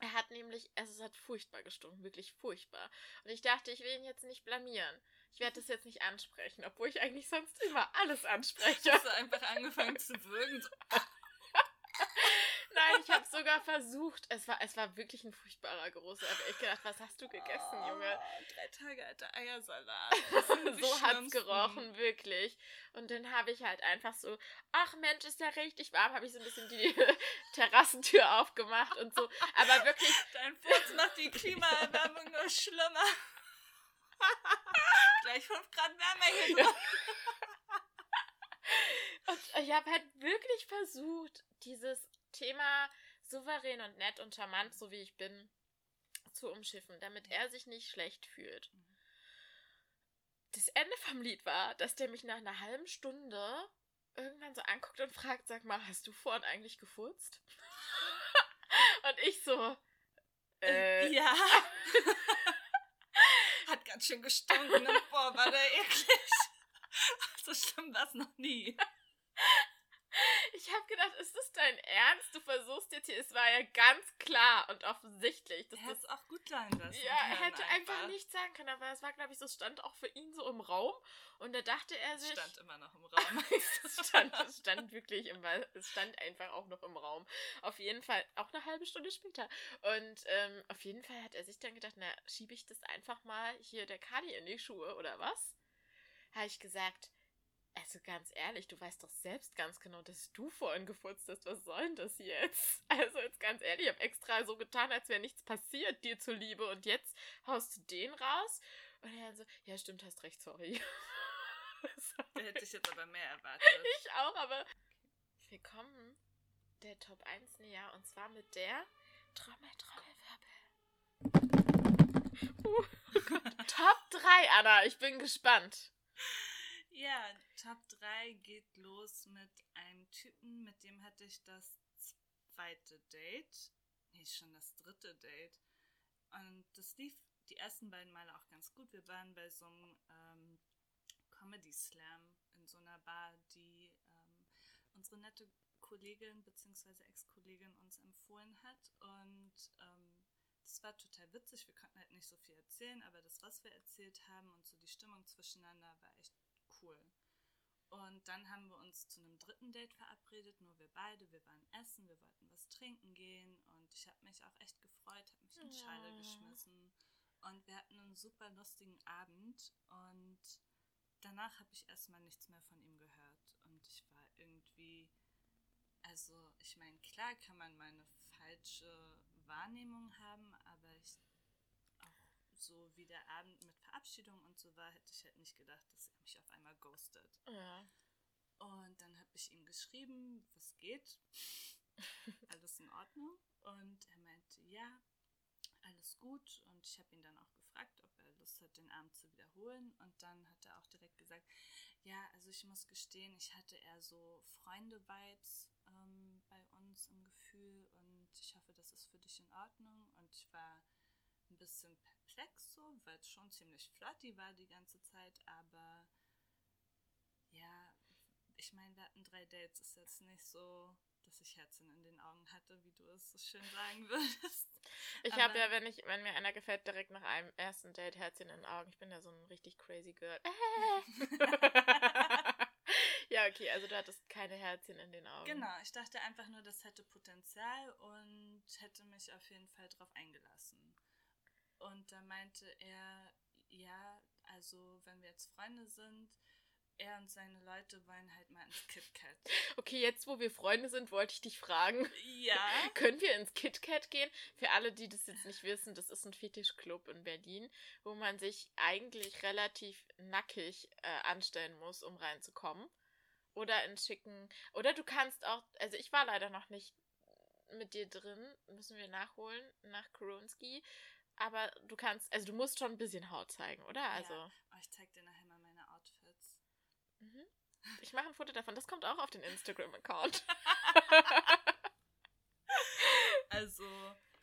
Er hat nämlich, also es hat furchtbar gestunken, wirklich furchtbar. Und ich dachte, ich will ihn jetzt nicht blamieren. Ich werde das jetzt nicht ansprechen, obwohl ich eigentlich sonst immer alles anspreche. Hast du einfach angefangen zu würgen? Nein, ich habe sogar versucht. Es war, es war wirklich ein furchtbarer Geruch. Ich habe echt gedacht, was hast du gegessen, oh, Junge? Drei Tage alter Eiersalat. so hat's gerochen, wirklich. Und dann habe ich halt einfach so, ach Mensch, ist ja richtig warm, habe ich so ein bisschen die Terrassentür aufgemacht und so. Aber wirklich. Dein Furz macht die Klimaerwärmung nur schlimmer. Gleich 5 Grad wärmer hier drin. Und ich habe halt wirklich versucht, dieses Thema souverän und nett und charmant, so wie ich bin, zu umschiffen, damit er sich nicht schlecht fühlt. Mhm. Das Ende vom Lied war, dass der mich nach einer halben Stunde irgendwann so anguckt und fragt, sag mal, hast du vorhin eigentlich gefurzt? und ich so, äh, ja. Ganz schön gestunken. Ne? Boah, war der eklig. So schlimm war es noch nie. Ich habe gedacht, ist das dein Ernst? Du versuchst jetzt hier, es war ja ganz klar und offensichtlich. Dass Er das, auch gut sein lassen. ja, er hätte einfach nichts sagen können, aber es war, glaube ich, so stand auch für ihn so im Raum und da dachte er Es sich. stand immer noch im Raum. es, stand, es stand wirklich immer, es stand einfach auch noch im Raum. Auf jeden Fall, auch eine halbe Stunde später. Und ähm, auf jeden Fall hat er sich dann gedacht, na, schiebe ich das einfach mal hier der Kali in die Schuhe oder was? Habe ich gesagt, also ganz ehrlich, du weißt doch selbst ganz genau, dass du vorhin gefurzt hast. Was soll denn das jetzt? Also jetzt ganz ehrlich, ich habe extra so getan, als wäre nichts passiert dir zuliebe und jetzt haust du den raus? Und er so, ja stimmt, hast recht, sorry. Da hätte ich jetzt aber mehr erwartet. Ich auch, aber wir kommen der Top 1 näher und zwar mit der Trommel, Trommelwirbel. Uh, oh. Top 3, Anna, ich bin gespannt. Ja, Top 3 geht los mit einem Typen, mit dem hatte ich das zweite Date. Nee, schon das dritte Date. Und das lief die ersten beiden Male auch ganz gut. Wir waren bei so einem ähm, Comedy Slam in so einer Bar, die ähm, unsere nette Kollegin bzw. Ex-Kollegin uns empfohlen hat. Und ähm, das war total witzig. Wir konnten halt nicht so viel erzählen, aber das, was wir erzählt haben und so die Stimmung zwischeneinander war echt cool. Und dann haben wir uns zu einem dritten Date verabredet, nur wir beide. Wir waren essen, wir wollten was trinken gehen und ich habe mich auch echt gefreut, habe mich in die Schale Ja. geschmissen. Und wir hatten einen super lustigen Abend und danach habe ich erstmal nichts mehr von ihm gehört. Und ich war irgendwie, also ich meine, klar kann man mal eine falsche Wahrnehmung haben, aber ich so wie der Abend mit Verabschiedung und so war, hätte ich halt nicht gedacht, dass er mich auf einmal ghostet. Ja. Und dann habe ich ihm geschrieben, was geht? alles in Ordnung? Und er meinte, ja, alles gut. Und ich habe ihn dann auch gefragt, ob er Lust hat, den Abend zu wiederholen. Und dann hat er auch direkt gesagt, ja, also ich muss gestehen, ich hatte eher so Freunde-Vibes ähm, bei uns im Gefühl. Und ich hoffe, das ist für dich in Ordnung. Und ich war ein bisschen perplex so, weil es schon ziemlich flirty war die ganze Zeit. Aber ja, ich meine, wir hatten drei Dates. Ist jetzt nicht so, dass ich Herzen in den Augen hatte, wie du es so schön sagen würdest. Ich habe ja, wenn ich, wenn mir einer gefällt, direkt nach einem ersten Date Herzchen in den Augen. Ich bin ja so ein richtig crazy Girl. ja, okay, also du hattest keine Herzchen in den Augen. Genau, ich dachte einfach nur, das hätte Potenzial und hätte mich auf jeden Fall drauf eingelassen. Und da meinte er, ja, also wenn wir jetzt Freunde sind, er und seine Leute wollen halt mal ins KitKat. Okay, jetzt wo wir Freunde sind, wollte ich dich fragen. Ja. Können wir ins KitKat gehen? Für alle, die das jetzt nicht wissen, das ist ein Fetischclub in Berlin, wo man sich eigentlich relativ nackig äh, anstellen muss, um reinzukommen. Oder in schicken. Oder du kannst auch. Also ich war leider noch nicht mit dir drin. Müssen wir nachholen nach Koronski. Aber du kannst. Also du musst schon ein bisschen Haut zeigen, oder? Also. Ja. Oh, ich zeig dir nachher mal meine Outfits. Mhm. Ich mache ein Foto davon. Das kommt auch auf den Instagram-Account. Also,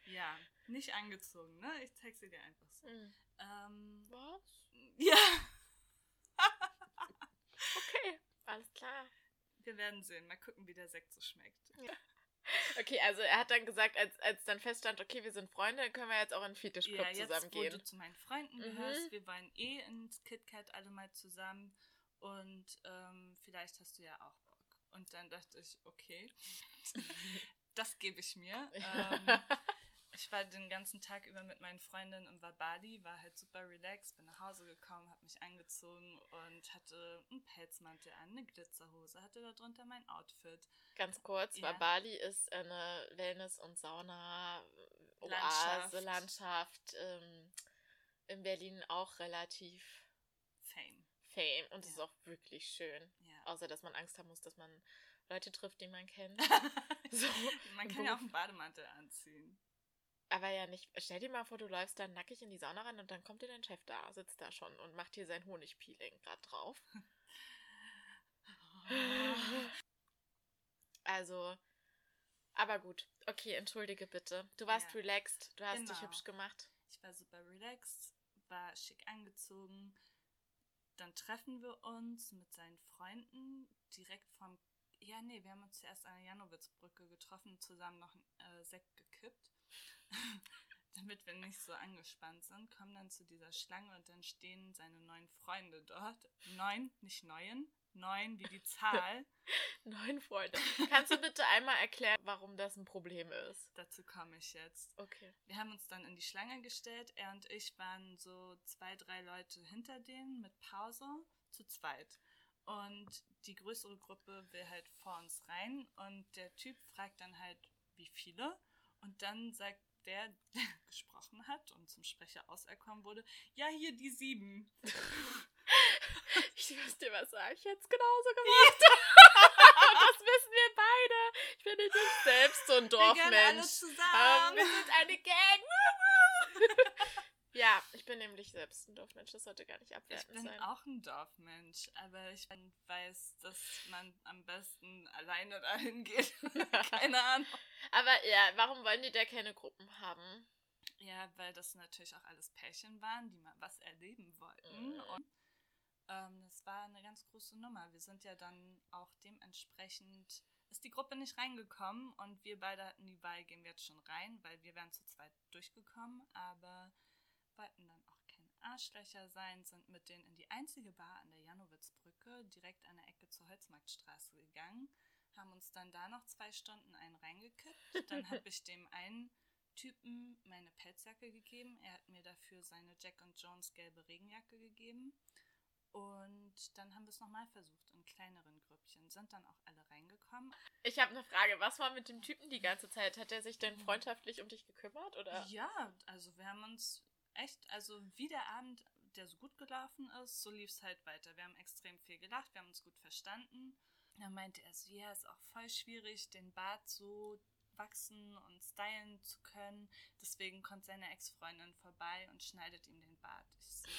ja, nicht angezogen, ne? Ich zeig sie dir einfach so. Hm. Ähm, Was? ja, Okay, alles klar. wir werden sehen. Mal gucken, wie der Sekt so schmeckt. Okay, also er hat dann gesagt, als, als dann feststand, okay, wir sind Freunde, können wir jetzt auch in den Fetischclub Ja, jetzt, zusammen wo gehen. du zu meinen Freunden Mhm. gehörst, wir wollen eh ins KitKat alle mal zusammen und ähm, vielleicht hast du ja auch Bock. Und dann dachte ich, okay, das gebe ich mir. Ähm, ich war den ganzen Tag über mit meinen Freundinnen im Bali, war halt super relaxed, bin nach Hause gekommen, habe mich angezogen und hatte einen Pelzmantel an, eine Glitzerhose, hatte darunter mein Outfit. Ganz kurz, Ja. weil Bali ist eine Wellness- und Sauna-Oase, Landschaft. Landschaft, ähm, in Berlin auch relativ Fame. fame und es ist Ja. auch wirklich schön. Ja. Außer, dass man Angst haben muss, dass man Leute trifft, die man kennt. so, man kann ja auch einen Bademantel anziehen. Aber ja nicht. Stell dir mal vor, du läufst dann nackig in die Sauna rein und dann kommt dir dein Chef da, sitzt da schon und macht hier sein Honigpeeling gerade drauf. also, aber gut. Okay, entschuldige bitte. Du warst ja. relaxed, du hast genau. dich hübsch gemacht. Ich war super relaxed, war schick angezogen. Dann treffen wir uns mit seinen Freunden direkt vom. Ja, nee, wir haben uns zuerst an der Janowitzbrücke getroffen, zusammen noch einen äh, Sekt gekippt. damit wir nicht so angespannt sind, kommen dann zu dieser Schlange und dann stehen seine neun Freunde dort. Neun, nicht neun, neun wie die Zahl. neun Freunde. Kannst du bitte einmal erklären, warum das ein Problem ist? Dazu komme ich jetzt. Okay. Wir haben uns dann in die Schlange gestellt. Er und ich waren so zwei, drei Leute hinter denen mit Pause, zu zweit. Und die größere Gruppe will halt vor uns rein und der Typ fragt dann halt, wie viele? Und dann sagt der, gesprochen hat und zum Sprecher auserkoren wurde, ja, hier die sieben. ich dir was sagen, ich hätte es genauso gemacht. das wissen wir beide. Ich bin nicht selbst so ein Dorfmensch. Wir, alle zusammen. wir sind eine Gang. Ja, ich bin nämlich selbst ein Dorfmensch, das sollte gar nicht abwertend sein. Ich bin sein. auch ein Dorfmensch, aber ich weiß, dass man am besten alleine dahin geht. keine Ahnung. Aber ja, warum wollen die da keine Gruppen haben? Ja, weil das natürlich auch alles Pärchen waren, die mal was erleben wollten. Mhm. Und ähm, das war eine ganz große Nummer. Wir sind ja dann auch dementsprechend, ist die Gruppe nicht reingekommen und wir beide hatten die Wahl, gehen wir jetzt schon rein, weil wir wären zu zweit durchgekommen, aber wollten dann auch keine Arschlöcher sein, sind mit denen in die einzige Bar an der Janowitzbrücke direkt an der Ecke zur Holzmarktstraße gegangen, haben uns dann da noch zwei Stunden einen reingekippt. Dann habe ich dem einen Typen meine Pelzjacke gegeben. Er hat mir dafür seine Jack und Jones gelbe Regenjacke gegeben. Und dann haben wir es nochmal versucht in kleineren Grüppchen, sind dann auch alle reingekommen. Ich habe eine Frage, was war mit dem Typen die ganze Zeit? Hat er sich denn freundschaftlich um dich gekümmert? Oder? Ja, also wir haben uns echt, also wie der Abend, der so gut gelaufen ist, so lief es halt weiter. Wir haben extrem viel gelacht, wir haben uns gut verstanden. Dann meinte er so, ja, ist auch voll schwierig, den Bart so wachsen und stylen zu können. Deswegen kommt seine Ex-Freundin vorbei und schneidet ihm den Bart. Ich so,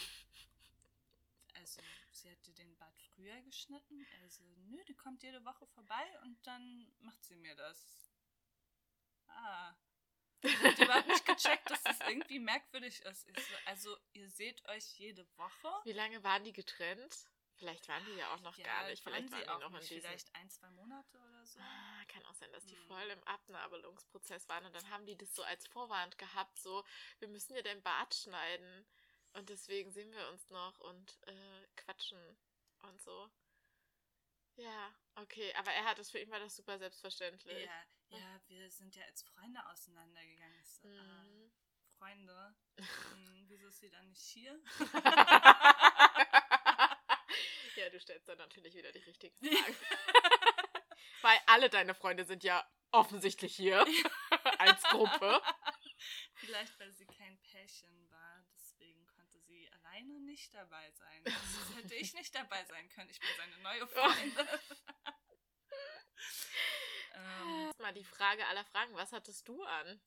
also, sie hätte den Bart früher geschnitten. Also, nö, die kommt jede Woche vorbei und dann macht sie mir das. Ah, ich habe überhaupt nicht gecheckt, dass das irgendwie merkwürdig ist. Also, ihr seht euch jede Woche. Wie lange waren die getrennt? Vielleicht waren die ja auch noch ja, gar nicht. Vielleicht waren, waren die noch in diesem... Vielleicht ein, zwei Monate oder so. Ah, kann auch sein, dass die hm. voll im Abnabelungsprozess waren. Und dann haben die das so als Vorwand gehabt, so, wir müssen dir dein Bart schneiden. Und deswegen sehen wir uns noch und äh, quatschen und so. Ja, okay, aber er hat es für ihn war das super selbstverständlich. Ja, ja, wir sind ja als Freunde auseinandergegangen. So, mhm. äh, Freunde, hm, wieso ist sie dann nicht hier? ja, du stellst dann natürlich wieder die richtigen Fragen. Weil alle deine Freunde sind ja offensichtlich hier als Gruppe. Vielleicht, weil sie kein Pärchen war, deswegen konnte sie alleine nicht dabei sein. Also hätte ich nicht dabei sein können. Ich bin seine neue Freundin. ähm, Mal die Frage aller Fragen, was hattest du an?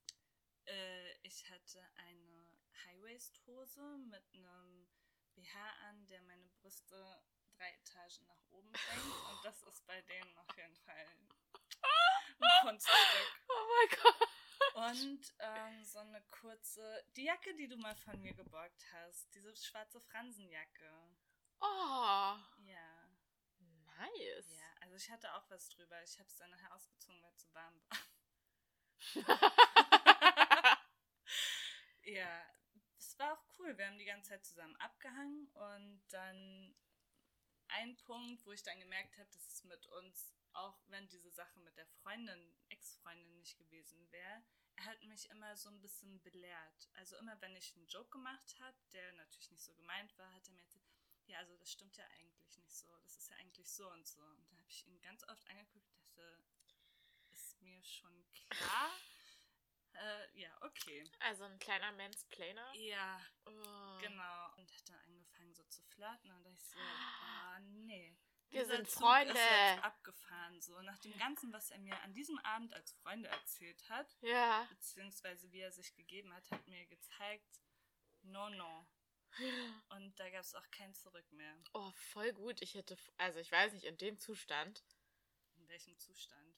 Äh, ich hatte eine High-Waist-Hose mit einem BH an, der meine Brüste drei Etagen nach oben bringt. Und das ist bei denen auf jeden Fall ein Kunststück. Oh mein Gott. Und ähm, so eine kurze, die Jacke, die du mal von mir geborgt hast, diese schwarze Fransenjacke. Oh. Ja. Nice. Ja, also ich hatte auch was drüber. Ich habe es dann nachher ausgezogen, weil es zu warm war. ja, es war auch cool. Wir haben die ganze Zeit zusammen abgehangen und dann ein Punkt, wo ich dann gemerkt habe, dass es mit uns, auch wenn diese Sache mit der Freundin, Ex-Freundin nicht gewesen wäre, hat mich immer so ein bisschen belehrt. Also immer, wenn ich einen Joke gemacht habe, der natürlich nicht so gemeint war, hat er mir erzählt, ja, also das stimmt ja eigentlich nicht so. Das ist ja eigentlich so und so. Und da habe ich ihn ganz oft angeguckt und dachte, ist mir schon klar. äh, ja, okay. Also ein kleiner Mansplainer? Ja, oh. genau. Und hat dann angefangen so zu flirten und da ich so, ah, nee. Wir sind Zug Freunde. Ist jetzt abgefahren, so nach dem Ganzen, was er mir an diesem Abend als Freunde erzählt hat, Ja. beziehungsweise wie er sich gegeben hat, hat mir gezeigt, no, no. Und da gab es auch kein Zurück mehr. Oh, voll gut. Ich hätte, also ich weiß nicht, in dem Zustand. In welchem Zustand?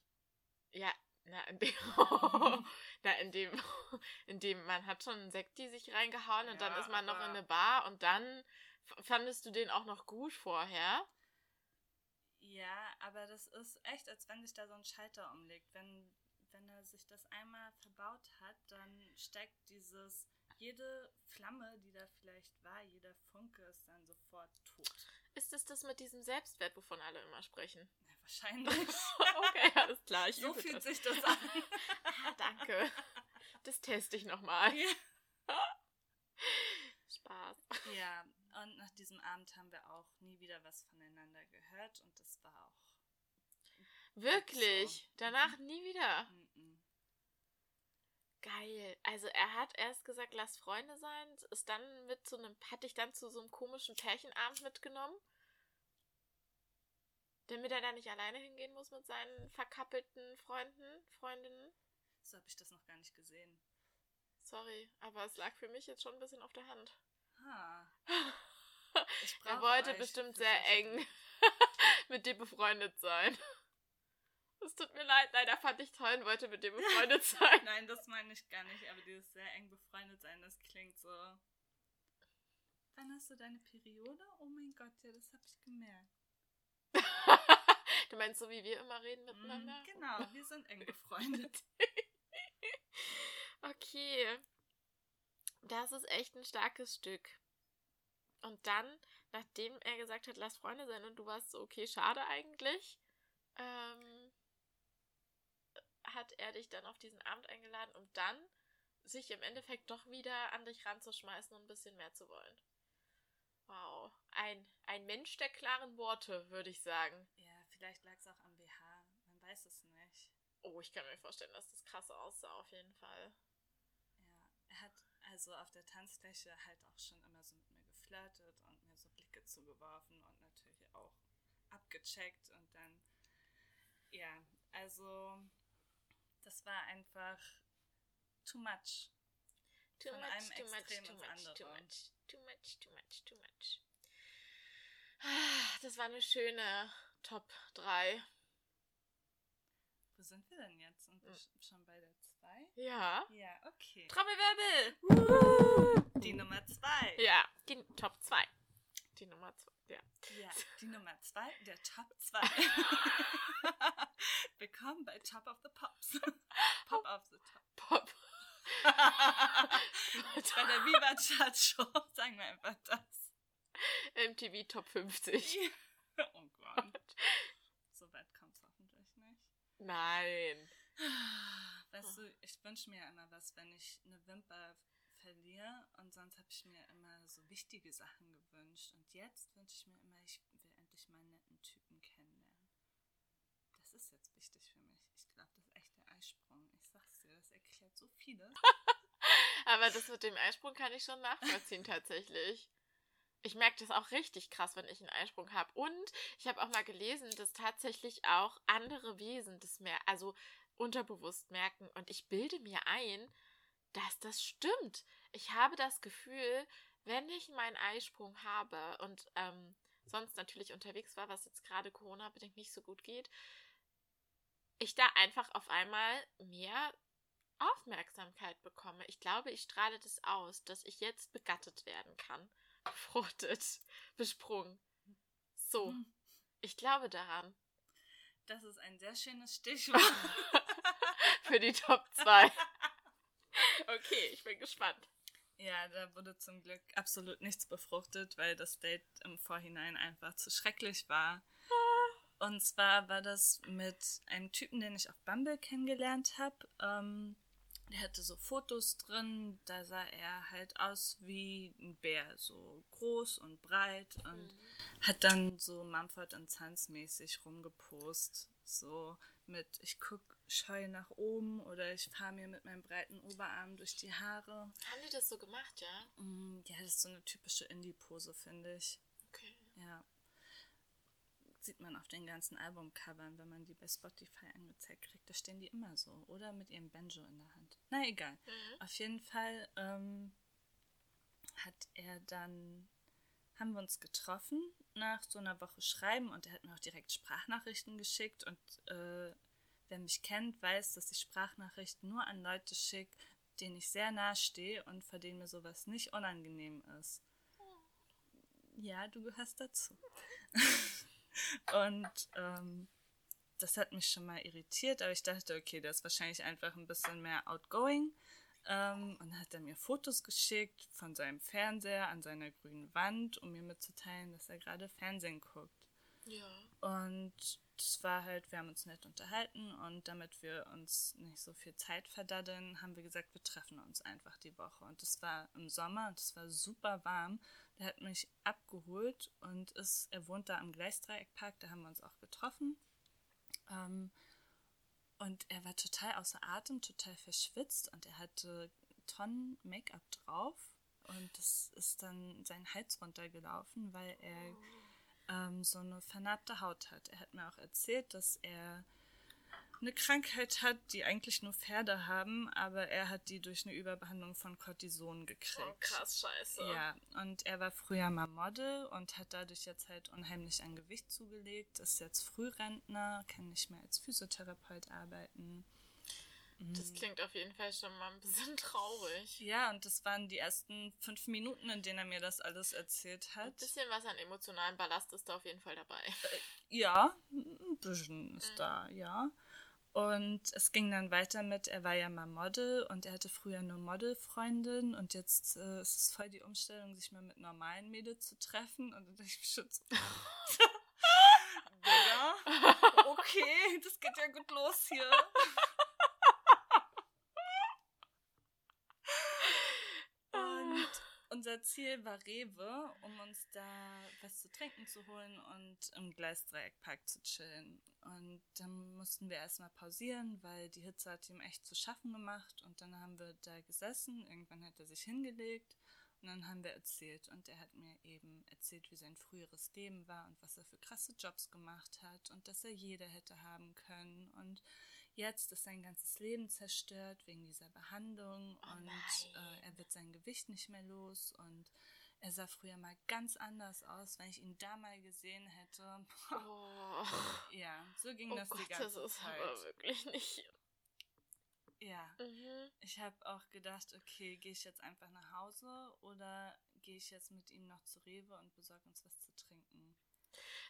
Ja, na, in dem, na, in dem, in dem, man hat schon einen Sekti sich reingehauen und dann Ja, ist man noch in eine Bar und dann fandest du den auch noch gut vorher. Ja, aber das ist echt, als wenn sich da so ein Schalter umlegt. Wenn, wenn er sich das einmal verbaut hat, dann steigt dieses, jede Flamme, die da vielleicht war, jeder Funke ist dann sofort tot. Ist es das mit diesem Selbstwert, wovon alle immer sprechen? Ja, wahrscheinlich. okay, alles klar. Ich so fühlt das. sich das an. Ah, danke. Das teste ich nochmal. ja. Spaß. ja, und nach diesem Abend haben wir auch nie wieder was voneinander gehört und das war auch. Wirklich? So. Danach nie wieder. Mm-mm. Geil. Also er hat erst gesagt, lass Freunde sein, ist dann mit so einem, hat dich dann zu so einem komischen Pärchenabend mitgenommen. Damit er da nicht alleine hingehen muss mit seinen verkappelten Freunden, Freundinnen. So habe ich das noch gar nicht gesehen. Sorry, aber es lag für mich jetzt schon ein bisschen auf der Hand. Ha. Ich Er wollte bestimmt sehr eng mit dir befreundet sein. Es tut mir leid, leider fand ich toll und wollte mit dir befreundet sein. Nein, das meine ich gar nicht, aber dieses sehr eng befreundet sein, das klingt so. Wann hast du deine Periode? Oh mein Gott, ja, das habe ich gemerkt. Du meinst so, wie wir immer reden miteinander? Mhm, genau, wir sind eng befreundet. Okay. Das ist echt ein starkes Stück. Und dann, nachdem er gesagt hat, lass Freunde sein und du warst so, okay, schade eigentlich, ähm, hat er dich dann auf diesen Abend eingeladen, um dann sich im Endeffekt doch wieder an dich ranzuschmeißen und ein bisschen mehr zu wollen. Wow. Ein, ein Mensch der klaren Worte, würde ich sagen. Ja, vielleicht lag es auch am BH. Man weiß es nicht. Oh, ich kann mir vorstellen, dass das krass aussah, auf jeden Fall. Ja, er hat also auf der Tanzfläche halt auch schon immer so mit mir geflirtet und mir so Blicke zugeworfen und natürlich auch abgecheckt und dann, ja, also das war einfach too much. Too Von much, einem too much, Extrem too much, andere. too much, too much, too much, too much. Ah, Das war eine schöne Top 3. Wo sind wir denn jetzt? Sind wir Hm. sch- schon bei der 2? Ja. Ja, okay. Trommelwirbel! Die Nummer 2. Ja, die Top 2. Die Nummer 2, ja. Ja, die Nummer 2, der Top 2. Willkommen bei Top of the Pops. Pop of the Top. Pop. bei der Viva Chart Show sagen wir einfach das. MTV Top 50. Oh Gott. So weit kommt es hoffentlich nicht. Nein. Weißt du, ich wünsche mir immer was, wenn ich eine Wimper verliere und sonst habe ich mir immer so wichtige Sachen gewünscht und jetzt wünsche ich mir immer, ich will endlich mal einen netten Typen kennenlernen. Das ist jetzt wichtig für mich. Ich glaube, das ist echt der Eisprung. Ich sag's dir, das erklärt so vieles. Aber das mit dem Eisprung kann ich schon nachvollziehen tatsächlich. Ich merke das auch richtig krass, wenn ich einen Eisprung habe. Und ich habe auch mal gelesen, dass tatsächlich auch andere Wesen das mehr, also unterbewusst merken. Und ich bilde mir ein, dass das stimmt. Ich habe das Gefühl, wenn ich meinen Eisprung habe und ähm, sonst natürlich unterwegs war, was jetzt gerade Corona-bedingt nicht so gut geht, ich da einfach auf einmal mehr Aufmerksamkeit bekomme. Ich glaube, ich strahle das aus, dass ich jetzt begattet werden kann. Befruchtet, besprungen. So, Hm. ich glaube daran. Das ist ein sehr schönes Stichwort. Für die Top 2. Okay, ich bin gespannt. Ja, da wurde zum Glück absolut nichts befruchtet, weil das Date im Vorhinein einfach zu schrecklich war. Und zwar war das mit einem Typen, den ich auf Bumble kennengelernt habe. Ähm, der hatte so Fotos drin, da sah er halt aus wie ein Bär, so groß und breit und hat dann so Mumford Sons mäßig rumgepost, so mit ich guck scheu nach oben oder ich fahre mir mit meinem breiten Oberarm durch die Haare. Haben die das so gemacht, ja? Mm, Ja, das ist so eine typische Indie-Pose, finde ich. Okay. Ja. Sieht man auf den ganzen Albumcovern, wenn man die bei Spotify angezeigt kriegt. Da stehen die immer so. Oder mit ihrem Banjo in der Hand. Na egal. Mhm. Auf jeden Fall ähm, hat er dann, haben wir uns getroffen nach so einer Woche Schreiben und er hat mir auch direkt Sprachnachrichten geschickt. Und äh, wer mich kennt, weiß, dass ich Sprachnachrichten nur an Leute schicke, denen ich sehr nahe stehe und vor denen mir sowas nicht unangenehm ist. Ja, du gehörst dazu. und ähm, das hat mich schon mal irritiert, aber ich dachte, okay, der ist wahrscheinlich einfach ein bisschen mehr outgoing. Ähm, und dann hat er mir Fotos geschickt von seinem Fernseher an seiner grünen Wand, um mir mitzuteilen, dass er gerade Fernsehen guckt. Ja. Und das war halt, wir haben uns nett unterhalten und damit wir uns nicht so viel Zeit verdaddeln, haben wir gesagt, wir treffen uns einfach die Woche. Und das war im Sommer und es war super warm. Der hat mich abgeholt und ist, er wohnt da am Gleisdreieckpark, da haben wir uns auch getroffen. Ähm, und er war total außer Atem, total verschwitzt und er hatte Tonnen Make-up drauf. Und das ist dann sein Hals runtergelaufen, weil er ähm, so eine vernarbte Haut hat. Er hat mir auch erzählt, dass er eine Krankheit hat, die eigentlich nur Pferde haben, aber er hat die durch eine Überbehandlung von Cortison gekriegt. Oh, krass, scheiße. Ja, und er war früher mal Model und hat dadurch jetzt halt unheimlich an Gewicht zugelegt, ist jetzt Frührentner, kann nicht mehr als Physiotherapeut arbeiten. Das mhm. klingt auf jeden Fall schon mal ein bisschen traurig. Ja, und das waren die ersten fünf Minuten, in denen er mir das alles erzählt hat. Ein bisschen was an emotionalen Ballast ist da auf jeden Fall dabei. Äh, ja, ein bisschen ist mhm. da, ja. Und es ging dann weiter mit, er war ja mal Model und er hatte früher nur Modelfreundin und jetzt äh, ist es voll die Umstellung, sich mal mit normalen Mädels zu treffen. Und dann dachte ich mir schon so, Digga, okay, das geht ja gut los hier. Unser Ziel war Rewe, um uns da was zu trinken zu holen und im Gleisdreieckpark zu chillen. Und dann mussten wir erstmal pausieren, weil die Hitze hat ihm echt zu schaffen gemacht. Und dann haben wir da gesessen. Irgendwann hat er sich hingelegt und dann haben wir erzählt. Und er hat mir eben erzählt, wie sein früheres Leben war und was er für krasse Jobs gemacht hat und dass er jeder hätte haben können. Und Jetzt ist sein ganzes Leben zerstört wegen dieser Behandlung oh und äh, er wird sein Gewicht nicht mehr los und er sah früher mal ganz anders aus, wenn ich ihn da mal gesehen hätte. Oh. Ja, so ging oh das Gott, die ganze das ist Zeit. Aber wirklich nicht. Ja, mhm. ich habe auch gedacht, okay, gehe ich jetzt einfach nach Hause oder gehe ich jetzt mit ihm noch zu Rewe und besorge uns was zu trinken?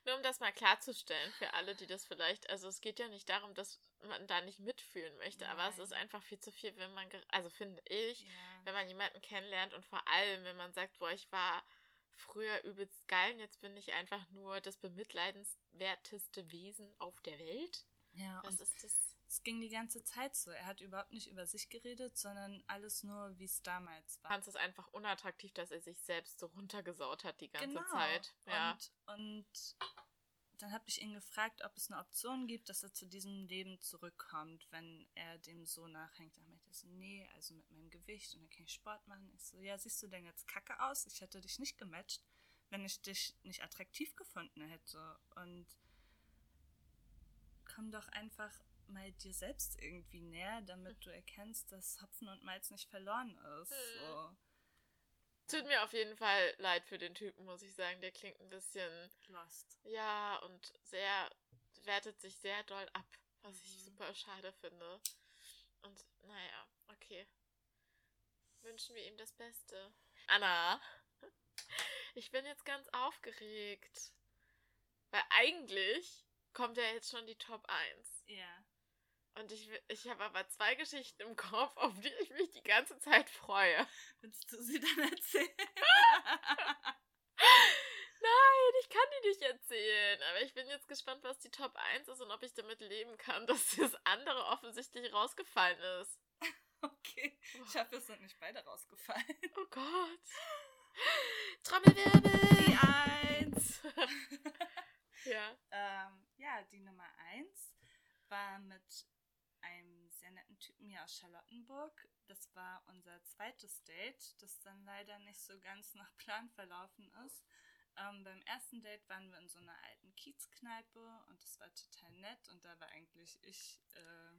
Nur um das mal klarzustellen für alle, die das vielleicht, also es geht ja nicht darum, dass man da nicht mitfühlen möchte, Nein. aber es ist einfach viel zu viel, wenn man, also finde ich, ja. wenn man jemanden kennenlernt und vor allem, wenn man sagt, boah, ich war früher übelst geil und jetzt bin ich einfach nur das bemitleidenswerteste Wesen auf der Welt. Ja, was ist das? Es ging die ganze Zeit so. Er hat überhaupt nicht über sich geredet, sondern alles nur, wie es damals war. Fand es einfach unattraktiv, dass er sich selbst so runtergesaut hat die ganze genau. Zeit. Ja. Und, und dann habe ich ihn gefragt, ob es eine Option gibt, dass er zu diesem Leben zurückkommt, wenn er dem so nachhängt. Dann meinte er so, nee, also mit meinem Gewicht und dann kann ich Sport machen. Ich so, ja, siehst du denn jetzt kacke aus? Ich hätte dich nicht gematcht, wenn ich dich nicht attraktiv gefunden hätte. Und komm doch einfach mal dir selbst irgendwie näher, damit du erkennst, dass Hopfen und Malz nicht verloren ist. Hm. So. Tut mir auf jeden Fall leid für den Typen, muss ich sagen. Der klingt ein bisschen lost. Ja, und sehr, wertet sich sehr doll ab, was mhm. ich super schade finde. Und naja, okay. Wünschen wir ihm das Beste. Anna, ich bin jetzt ganz aufgeregt. Weil eigentlich kommt ja jetzt schon die Top 1. Ja. Und ich, ich habe aber zwei Geschichten im Kopf, auf die ich mich die ganze Zeit freue. Willst du sie dann erzählen? Nein, ich kann die nicht erzählen. Aber ich bin jetzt gespannt, was die Top 1 ist und ob ich damit leben kann, dass das andere offensichtlich rausgefallen ist. Okay. Ich hoffe, es sind nicht beide rausgefallen. Oh Gott. Trommelwirbel! Die 1! ja. Ähm, ja, die Nummer 1 war mit einem sehr netten Typen hier aus Charlottenburg. Das war unser zweites Date, das dann leider nicht so ganz nach Plan verlaufen ist. Ähm, beim ersten Date waren wir in so einer alten Kiezkneipe und das war total nett und da war eigentlich ich äh,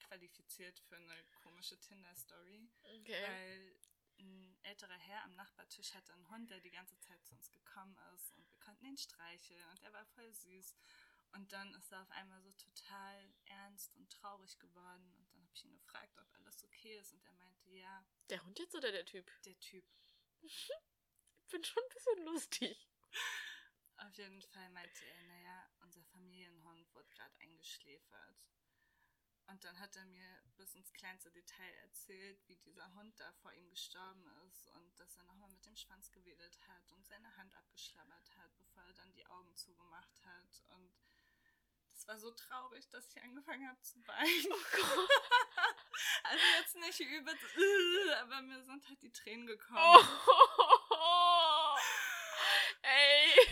qualifiziert für eine komische Tinder-Story. Okay. Weil ein älterer Herr am Nachbartisch hatte einen Hund, der die ganze Zeit zu uns gekommen ist und wir konnten ihn streicheln und er war voll süß. Und dann ist er auf einmal so total ernst und traurig geworden und dann habe ich ihn gefragt, ob alles okay ist und er meinte, ja. Der Hund jetzt oder der Typ? Der Typ. ich bin schon ein bisschen lustig. Auf jeden Fall meinte er, naja, unser Familienhund wurde gerade eingeschläfert. Und dann hat er mir bis ins kleinste Detail erzählt, wie dieser Hund da vor ihm gestorben ist und dass er nochmal mit dem Schwanz gewedelt hat und seine Hand abgeschlabbert hat, bevor er dann die Augen zugemacht hat. Und das war so traurig, dass ich angefangen habe zu weinen. Oh also jetzt nicht übel, aber mir sind halt die Tränen gekommen. Oh. Ey.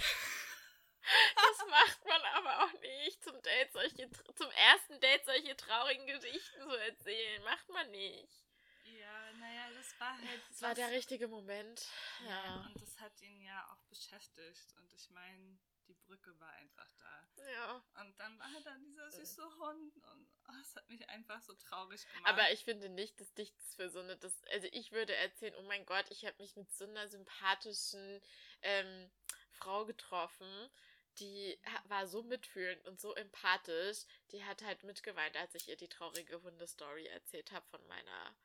Das macht man aber auch nicht zum Date solche zum ersten Date solche traurigen Geschichten zu erzählen. Macht man nicht. Ja, naja, das war halt. Das war der richtige Moment. Ja. ja. Und das hat ihn ja auch beschäftigt. Und ich meine, die Brücke war einfach da. Ja. Und dann war da dieser süße Hund und oh, es hat mich einfach so traurig gemacht. Aber ich finde nicht, dass dich das für so eine, das, also ich würde erzählen, oh mein Gott, ich habe mich mit so einer sympathischen ähm, Frau getroffen die war so mitfühlend und so empathisch. Die hat halt mitgeweint, als ich ihr die traurige Hundestory erzählt habe von meiner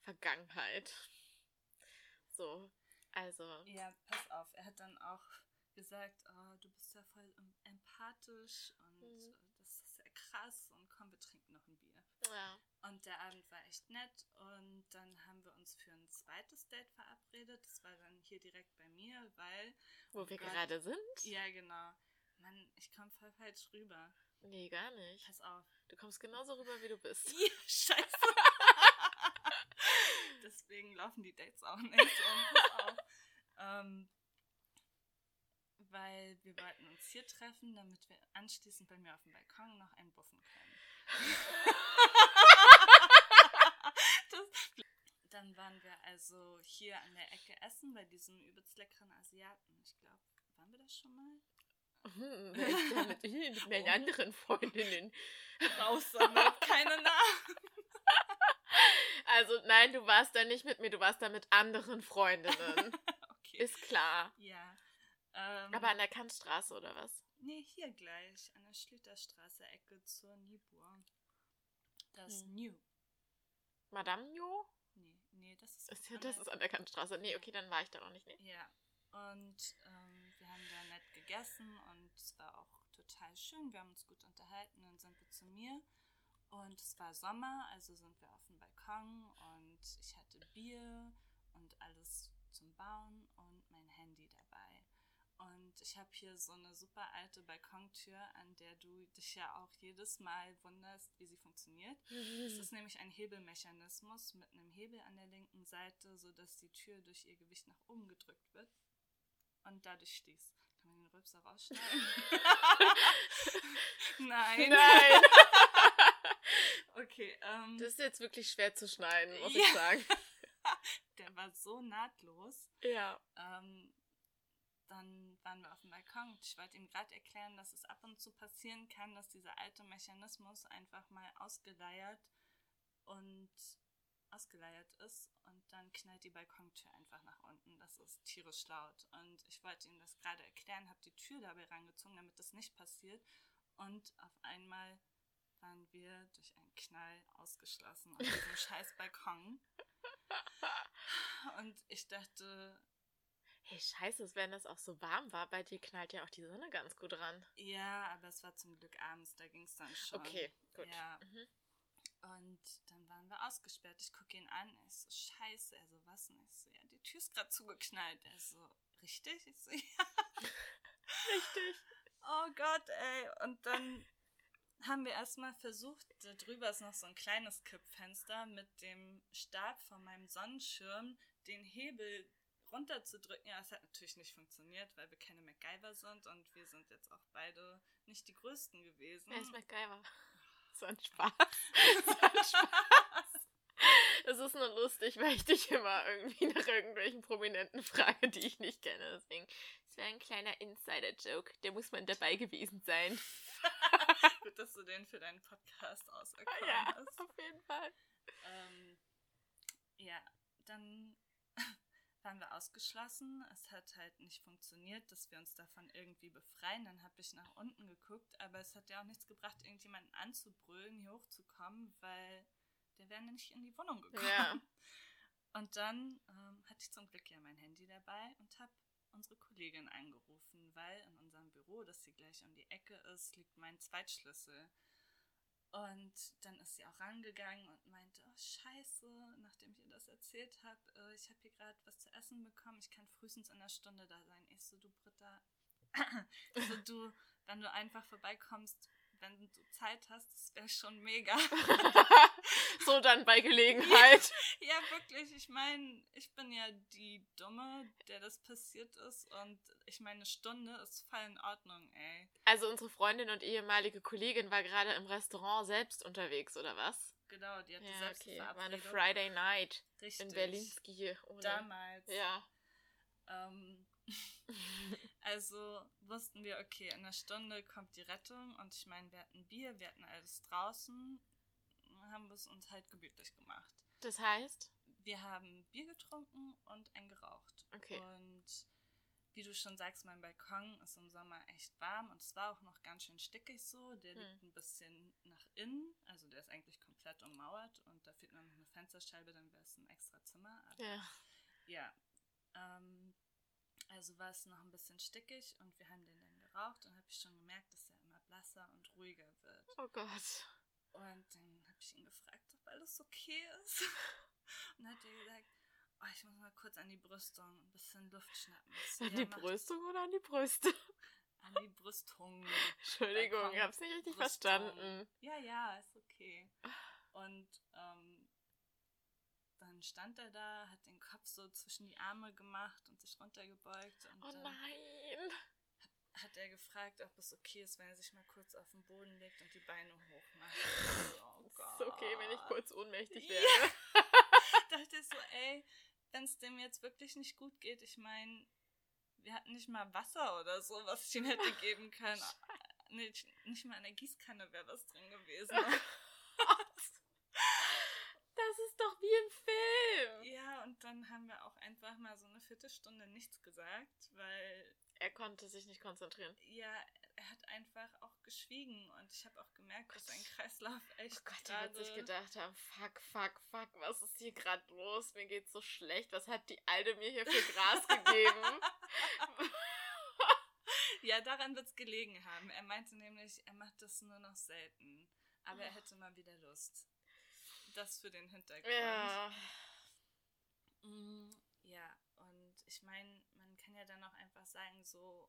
Vergangenheit. So, also. Ja, pass auf. Er hat dann auch gesagt, oh, du bist ja voll empathisch und mhm. das ist ja krass und komm, wir trinken noch ein Bier. Ja. Und der Abend war echt nett und dann haben wir uns für ein zweites Date verabredet. Das war dann hier direkt bei mir, weil. Wo wir Gott, gerade sind? Ja, genau. Mann, ich komme voll falsch rüber. Nee, gar nicht. Pass auf. Du kommst genauso rüber, wie du bist. Ja, scheiße. Deswegen laufen die Dates auch nicht. Und pass auf. Ähm, weil wir wollten uns hier treffen, damit wir anschließend bei mir auf dem Balkon noch einen buffen können. das, dann waren wir also hier an der Ecke essen bei diesem übelst leckeren Asiaten. Ich glaube, waren wir das schon mal? Hm, mit, mit meinen oh. anderen Freundinnen. Raus damit, keine Namen. Also nein, du warst da nicht mit mir, du warst da mit anderen Freundinnen. okay. Ist klar. Ja. Ähm, Aber an der Kantstraße oder was? Nee, hier gleich, an der Schlüterstraße, Ecke zur Niebuhr. Das hm. New. Madame New? Nee, nee, das ist. ja, das ist an der Kantstraße. Nee, okay, dann war ich da noch nicht. Nee. Ja. Und ähm, wir haben da nett gegessen und es war auch total schön. Wir haben uns gut unterhalten. Dann sind wir zu mir und es war Sommer, also sind wir auf dem Balkon und ich hatte Bier und alles zum Bauen und mein Handy dabei. Und ich habe hier so eine super alte Balkontür, an der du dich ja auch jedes Mal wunderst, wie sie funktioniert. Es ist nämlich ein Hebelmechanismus mit einem Hebel an der linken Seite, sodass die Tür durch ihr Gewicht nach oben gedrückt wird und dadurch stehst. Kann man den Rülpser rausschneiden? Nein. Nein. okay. Ähm, das ist jetzt wirklich schwer zu schneiden, muss ja. ich sagen. Der war so nahtlos. Ja. Ähm, dann waren wir auf dem Balkon. Ich wollte ihm gerade erklären, dass es ab und zu passieren kann, dass dieser alte Mechanismus einfach mal ausgeleiert und ausgeleiert ist und dann knallt die Balkontür einfach nach unten. Das ist tierisch laut. Und ich wollte ihm das gerade erklären, habe die Tür dabei rangezogen, damit das nicht passiert. Und auf einmal waren wir durch einen Knall ausgeschlossen auf diesem scheiß Balkon. Und ich dachte. Hey, scheiße, wenn das auch so warm war, bei dir knallt ja auch die Sonne ganz gut ran. Ja, aber es war zum Glück abends, da ging es dann schon. Okay, gut. Ja. Mhm. Und dann waren wir ausgesperrt. Ich gucke ihn an. Er ist so, scheiße. Er so, was? Und ich so, ja, die Tür ist gerade zugeknallt. Er so, richtig? Ich so, ja. richtig. Oh Gott, ey. Und dann haben wir erstmal versucht, da drüber ist noch so ein kleines Kippfenster mit dem Stab von meinem Sonnenschirm, den Hebel runterzudrücken. Ja, es hat natürlich nicht funktioniert, weil wir keine MacGyver sind und wir sind jetzt auch beide nicht die Größten gewesen. Wer ist MacGyver? So ein Spaß. so ein Spaß. Es ist nur lustig, weil ich dich immer irgendwie nach irgendwelchen Prominenten frage, die ich nicht kenne. Deswegen Das wäre ein kleiner Insider-Joke. Der muss man dabei gewesen sein. Gut, dass du den für deinen Podcast auserkoren ja, hast. auf jeden Fall. Ähm, ja, dann waren wir ausgeschlossen. Es hat halt nicht funktioniert, dass wir uns davon irgendwie befreien. Dann habe ich nach unten geguckt, aber es hat ja auch nichts gebracht, irgendjemanden anzubrüllen, hier hochzukommen, weil der wäre nicht in die Wohnung gekommen. Ja. Und dann ähm, hatte ich zum Glück ja mein Handy dabei und habe unsere Kollegin angerufen, weil in unserem Büro, das hier gleich um die Ecke ist, liegt mein Zweitschlüssel. Und dann ist sie auch rangegangen und meinte, oh scheiße, nachdem ich ihr das erzählt habe, äh, ich habe hier gerade was zu essen bekommen, ich kann frühestens in einer Stunde da sein. Ich so, du Britta, so du, wenn du einfach vorbeikommst, wenn du Zeit hast, das wäre schon mega. so dann bei Gelegenheit. ja, wirklich. Ich meine, ich bin ja die Dumme, der das passiert ist. Und ich meine, eine Stunde ist voll in Ordnung, ey. Also unsere Freundin und ehemalige Kollegin war gerade im Restaurant selbst unterwegs, oder was? Genau, die hatte ja, selbst okay. eine War eine. Friday Night Richtig. in Berlinski. Ohne. Damals. Ja. Ähm, also wussten wir, okay, in einer Stunde kommt die Rettung und ich meine, wir hatten Bier, wir hatten alles draußen, haben wir es uns halt gemütlich gemacht. Das heißt? Wir haben Bier getrunken und ein geraucht. Okay. Und wie du schon sagst, mein Balkon ist im Sommer echt warm und es war auch noch ganz schön stickig so. Der Hm. liegt ein bisschen nach innen, also der ist eigentlich komplett ummauert und da fehlt noch eine Fensterscheibe, dann wäre es ein extra Zimmer. Aber Ja. ja, ähm, also war es noch ein bisschen stickig und wir haben den dann geraucht und habe ich schon gemerkt, dass er immer blasser und ruhiger wird. Oh Gott. Und dann habe ich ihn gefragt, ob alles okay ist. Und hat er gesagt, oh, ich muss mal kurz an die Brüstung ein bisschen Luft schnappen. An die Brüstung oder an die Brüste? An die Brüstung. Entschuldigung, ich hab's nicht richtig Brüstung. verstanden. Ja, ja, ist okay. Und ähm, dann stand er da, hat den Kopf so zwischen die Arme gemacht und sich runtergebeugt. Und Oh dann nein. hat er gefragt, ob es okay ist, wenn er sich mal kurz auf den Boden legt und die Beine hochmacht. Oh Ist okay, wenn ich Gott. kurz ohnmächtig Ja. werde. dachte ich so, ey, wenn es dem jetzt wirklich nicht gut geht, ich meine, wir hatten nicht mal Wasser oder so, was ich ihm hätte geben können. Nicht, nicht mal in der Gießkanne wäre was drin gewesen. Das ist doch wie im Film. Ja, und dann haben wir auch einfach mal so eine Viertelstunde nichts gesagt, weil, Er konnte sich nicht konzentrieren. ja, er hat einfach auch geschwiegen und ich habe auch gemerkt, dass sein Kreislauf echt Oh Gott, er wird sich gedacht haben, fuck, fuck, fuck, was ist hier gerade los? Mir geht's so schlecht. Was hat die Alte mir hier für Gras gegeben? Ja, daran wird es gelegen haben. Er meinte nämlich, er macht das nur noch selten. Aber er hätte mal wieder Lust. Das für den Hintergrund. ja. Mm, Ja, und ich meine, man kann ja dann auch einfach sagen, so,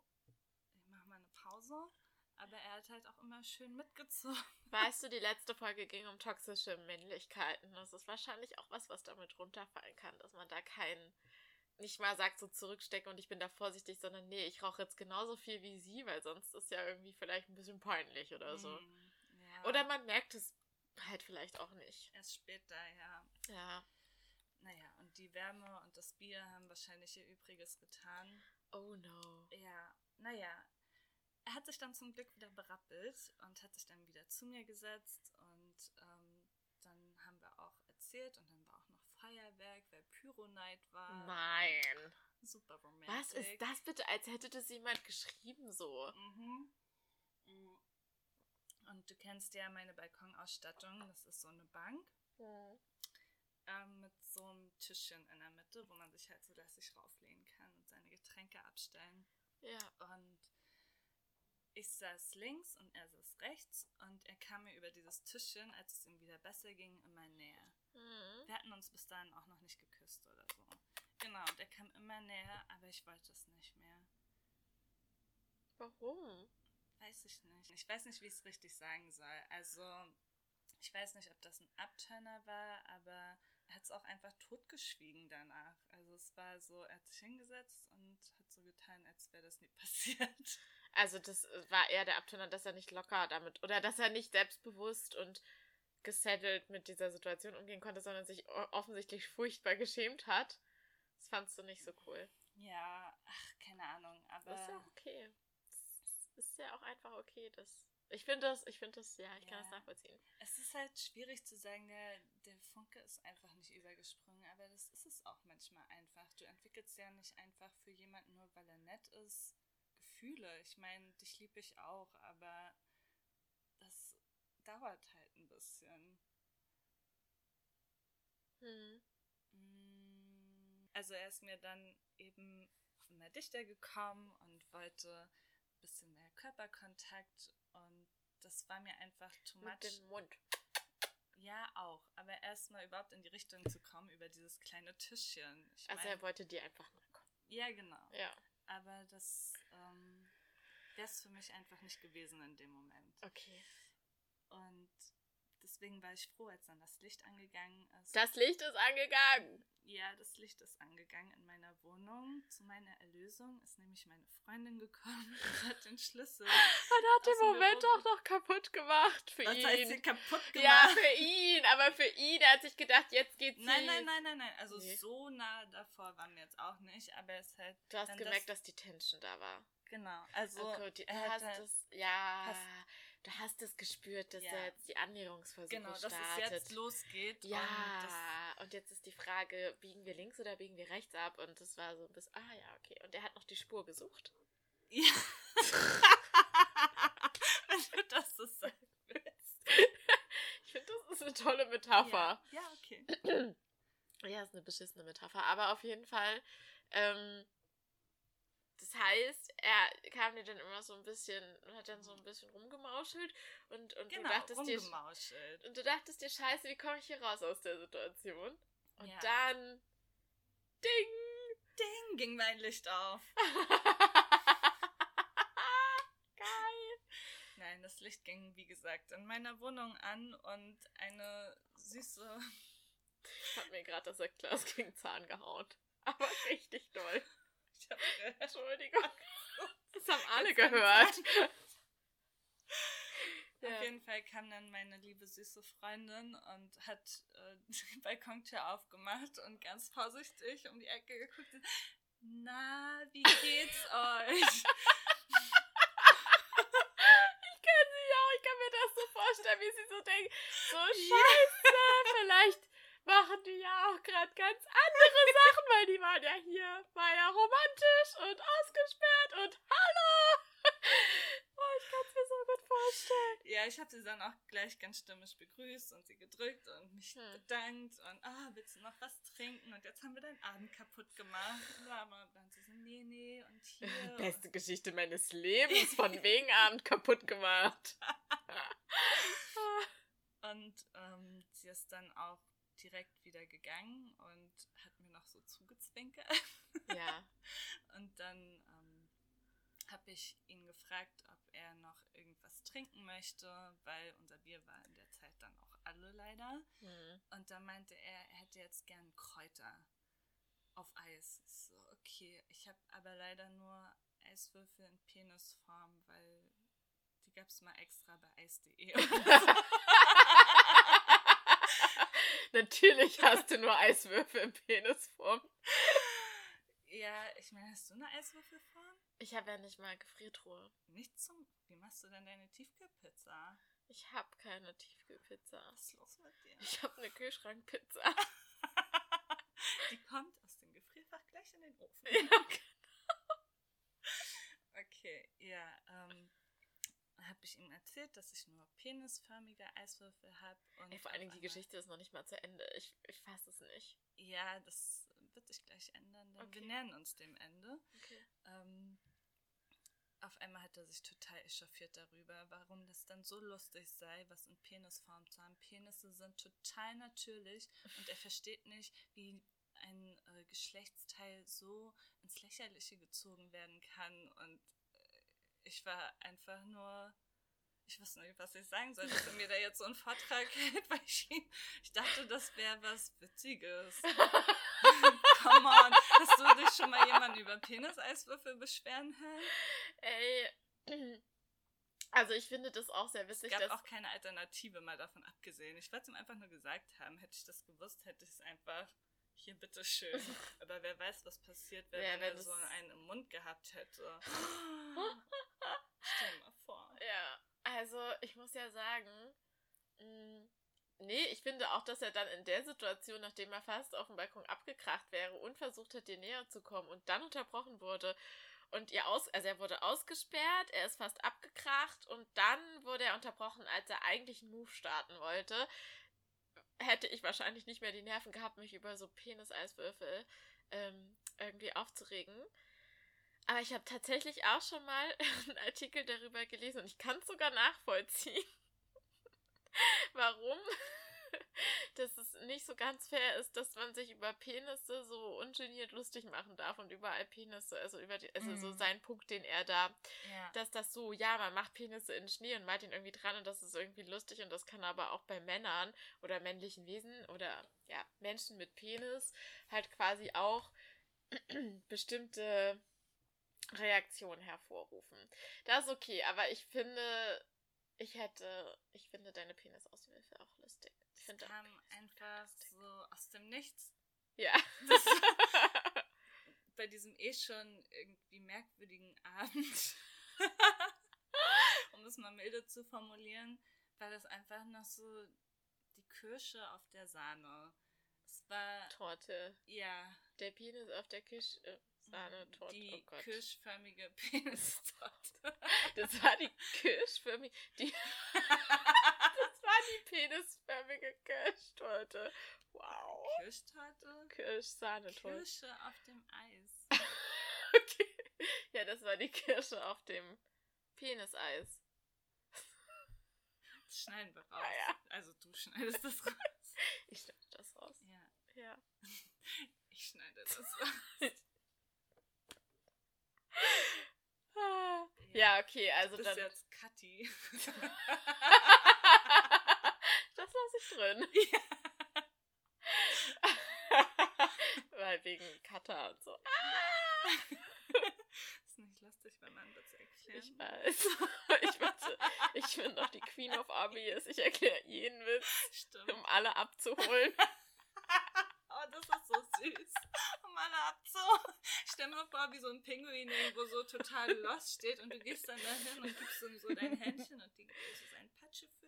ich mache mal eine Pause. Aber er hat halt auch immer schön mitgezogen. Weißt du, die letzte Folge ging um toxische Männlichkeiten. Das ist wahrscheinlich auch was, was damit runterfallen kann, dass man da keinen nicht mal sagt, so zurückstecken und ich bin da vorsichtig, sondern nee, ich rauche jetzt genauso viel wie sie, weil sonst ist ja irgendwie vielleicht ein bisschen peinlich oder so. Mm, Ja. Oder man merkt es halt vielleicht auch nicht. Erst später, ja. Ja. Naja, die Wärme und das Bier haben wahrscheinlich ihr Übriges getan. Oh no. Ja, naja. Er hat sich dann zum Glück wieder berappelt und hat sich dann wieder zu mir gesetzt und ähm, dann haben wir auch erzählt und dann war auch noch Feuerwerk, weil Pyro-Night war. Nein. Super romantisch. Was ist das bitte, als hätte das jemand geschrieben so? Mhm. Und du kennst ja meine Balkonausstattung. Das ist so eine Bank ähm, mit so einem Tischchen in der Mitte, wo man sich halt so lässig rauflehnen kann und seine Getränke abstellen. Ja. Und ich saß links und er saß rechts und er kam mir über dieses Tischchen, als es ihm wieder besser ging, immer näher. Mhm. Wir hatten uns bis dahin auch noch nicht geküsst oder so. Genau, und er kam immer näher, aber ich wollte es nicht mehr. Warum? Weiß ich nicht. Ich weiß nicht, wie ich es richtig sagen soll. Also, ich weiß nicht, ob das ein Abturner war, aber er hat es auch einfach totgeschwiegen danach. Also es war so, er hat sich hingesetzt und hat so getan, als wäre das nie passiert. Also das äh, war eher der Abturner, dass er nicht locker damit oder dass er nicht selbstbewusst und gesettelt mit dieser Situation umgehen konnte, sondern sich offensichtlich furchtbar geschämt hat. Das fandst du nicht so cool. Ja, ach, keine Ahnung, aber. Das ist ja okay. Das ist ja auch einfach okay, dass. Ich finde das, ich finde das, ja, ich kann das nachvollziehen. Es ist halt schwierig zu sagen, der, der Funke ist einfach nicht übergesprungen, aber das ist es auch manchmal einfach. Du entwickelst ja nicht einfach für jemanden nur, weil er nett ist, Gefühle. Ich meine, dich liebe ich auch, aber das dauert halt ein bisschen. Hm. Mm, also er ist mir dann eben immer dichter gekommen und wollte ein bisschen mehr Körperkontakt und das war mir einfach too much. Mit dem Mund. Ja, auch. Aber erstmal überhaupt in die Richtung zu kommen über dieses kleine Tischchen. Ich also mein, er wollte dir einfach mal kommen. Ja, genau. Ja. Aber das ähm, wäre es für mich einfach nicht gewesen in dem Moment. Okay. Und deswegen war ich froh, als dann das Licht angegangen ist. Das Licht ist angegangen! Ja, das Licht ist angegangen in meiner Wohnung. Zu meiner Erlösung ist nämlich meine Freundin gekommen und hat den Schlüssel. Man hat den Moment auch noch kaputt gemacht für Was ihn. Was heißt denn kaputt gemacht? Ja, für ihn, aber für ihn, er hat sich gedacht, jetzt geht's Nein, nein, nein, nein, nein. Also nee. so nah davor waren wir jetzt auch nicht, aber es halt. Du hast gemerkt, das, dass die Tension da war. Genau, also. Okay, die, du hast halt, es, ja. Hast, du hast es gespürt, dass ja. er jetzt die Annäherungsversuche genau, startet. Genau, dass es jetzt losgeht. Ja, und, und, jetzt ist die Frage, biegen wir links oder biegen wir rechts ab? Und das war so ein bisschen, ah ja, okay. Und er hat noch die Spur gesucht. Ja. Wenn du das so sagen willst. ich finde, das ist eine tolle Metapher. Ja, ja okay. ja, ist eine beschissene Metapher. Aber auf jeden Fall, ähm, das heißt, er kam dir dann immer so ein bisschen und hat dann so ein bisschen rumgemauschelt und, und genau, du dachtest rumgemauschelt. dir und du dachtest dir, scheiße, wie komme ich hier raus aus der Situation? Und ja. dann Ding! Ding ging mein Licht auf. Geil. Nein, das Licht ging, wie gesagt, in meiner Wohnung an und eine süße. Ich hab mir gerade das Sektglas gegen Zahn gehauen. Aber richtig doll. Ich hab gehört. Entschuldigung. Das haben alle gehört. Ja. Auf jeden Fall kam dann meine liebe süße Freundin und hat äh, die Balkontür aufgemacht und ganz vorsichtig um die Ecke geguckt. Na, wie geht's euch? ich kann sie auch, ich kann mir das so vorstellen, wie sie so denkt, so scheiße, vielleicht machen die ja auch gerade ganz andere Sachen, weil die waren ja hier, war ja romantisch und ausgesperrt und hallo! Oh, ich kann es mir so gut vorstellen. Ja, ich habe sie dann auch gleich ganz stimmig begrüßt und sie gedrückt und mich hm. bedankt und ah, willst du noch was trinken? Und jetzt haben wir deinen Abend kaputt gemacht. Aber dann sie so, nee, nee, und hier. Beste Geschichte meines Lebens, von wegen Abend kaputt gemacht. und ähm, sie ist dann auch direkt wieder gegangen und hat mir noch so zugezwinkert. Ja. und dann ähm, habe ich ihn gefragt, ob er noch irgendwas trinken möchte, weil unser Bier war in der Zeit dann auch alle leider. Mhm. Und dann meinte er, er hätte jetzt gern Kräuter auf Eis. Ich so, okay, ich habe aber leider nur Eiswürfel in Penisform, weil die gab es mal extra bei eis.de. Natürlich hast du nur Eiswürfel in Penisform. Ja, ich meine, hast du eine Eiswürfelform? Ich habe ja nicht mal Gefriertruhe. Nicht zum. Wie machst du denn deine Tiefkühlpizza? Ich habe keine Tiefkühlpizza. Was ist los mit dir? Ich habe eine Kühlschrankpizza. Die kommt aus dem Gefrierfach gleich in den Ofen. Ja, genau. Okay, ja, ähm habe ich ihm erzählt, dass ich nur penisförmige Eiswürfel habe. Ey, vor allen Dingen, die Geschichte ist noch nicht mal zu Ende. Ich, ich fasse es nicht. Ja, das wird sich gleich ändern, denn okay. wir nähern uns dem Ende. Okay. Ähm, auf einmal hat er sich total echauffiert darüber, warum das dann so lustig sei, was in Penisform zu haben. Penisse sind total natürlich und er versteht nicht, wie ein äh, Geschlechtsteil so ins Lächerliche gezogen werden kann und ich war einfach nur, ich wusste nicht, was ich sagen soll, dass er mir da jetzt so einen Vortrag hält, weil ich, ich dachte, das wäre was Witziges. Come on, hast du dich schon mal jemanden über Peniseiswürfel beschweren hören? Ey, also ich finde das auch sehr witzig. Es gab auch keine Alternative, mal davon abgesehen. Ich wollte es ihm einfach nur gesagt haben. Hätte ich das gewusst, hätte ich es einfach hier bitteschön. Aber wer weiß, was passiert wäre, Ja, wenn er so einen im Mund gehabt hätte. Stell dir mal vor. Ja, also ich muss ja sagen, mh, nee, ich finde auch, dass er dann in der Situation, nachdem er fast auf dem Balkon abgekracht wäre und versucht hat, dir näher zu kommen und dann unterbrochen wurde und ihr aus, also er wurde ausgesperrt, er ist fast abgekracht und dann wurde er unterbrochen, als er eigentlich einen Move starten wollte, hätte ich wahrscheinlich nicht mehr die Nerven gehabt, mich über so Peniseiswürfel ähm, irgendwie aufzuregen. Aber ich habe tatsächlich auch schon mal einen Artikel darüber gelesen und ich kann es sogar nachvollziehen, warum dass es nicht so ganz fair ist, dass man sich über Penisse so ungeniert lustig machen darf und überall Penisse, also über die, also so Mhm. sein Punkt, den er da, Ja. dass das so, ja, man macht Penisse in Schnee und malt ihn irgendwie dran und das ist irgendwie lustig und das kann aber auch bei Männern oder männlichen Wesen oder ja, Menschen mit Penis halt quasi auch bestimmte Reaktionen hervorrufen. Das ist okay, aber ich finde, ich hätte, ich finde deine Penisauswürfe auch lustig. Ich finde kam einfach lustig. so aus dem Nichts. Ja. Das, bei diesem eh schon irgendwie merkwürdigen Abend, um es mal milde zu formulieren, war das einfach noch so die Kirsche auf der Sahne. Es war, Torte. ja, Der Penis auf der Kisch äh, Sahne Torte. die Oh kirschförmige Penistorte. Das war die Kirschförmige. Die das war die penisförmige Kirschtorte. Wow. Kirschtorte? Kirschsahnetorte. Kirsche auf dem Eis. Okay. Ja, das war die Kirsche auf dem Peniseis. Das schneiden wir raus. Ah, ja. Also du schneidest das raus. Ich schneide das raus. Ja, Ja. ich schneide das raus. Ja, okay, also Du dann. bist jetzt Kathi. das lasse ich drin. Ja. Weil wegen Cutter und so. ist nicht lustig, wenn man das erklärt. Ich weiß. Ich, wette, ich bin doch die Queen of Obvious. Ich erkläre jeden Witz, Stimmt. um alle abzuholen. Das ist so süß. Um alle abzu. Stell mir vor, wie so ein Pinguin irgendwo so total lost steht und du gehst dann dahin und gibst ihm so dein Händchen und die gibt so seinen Patschefüll.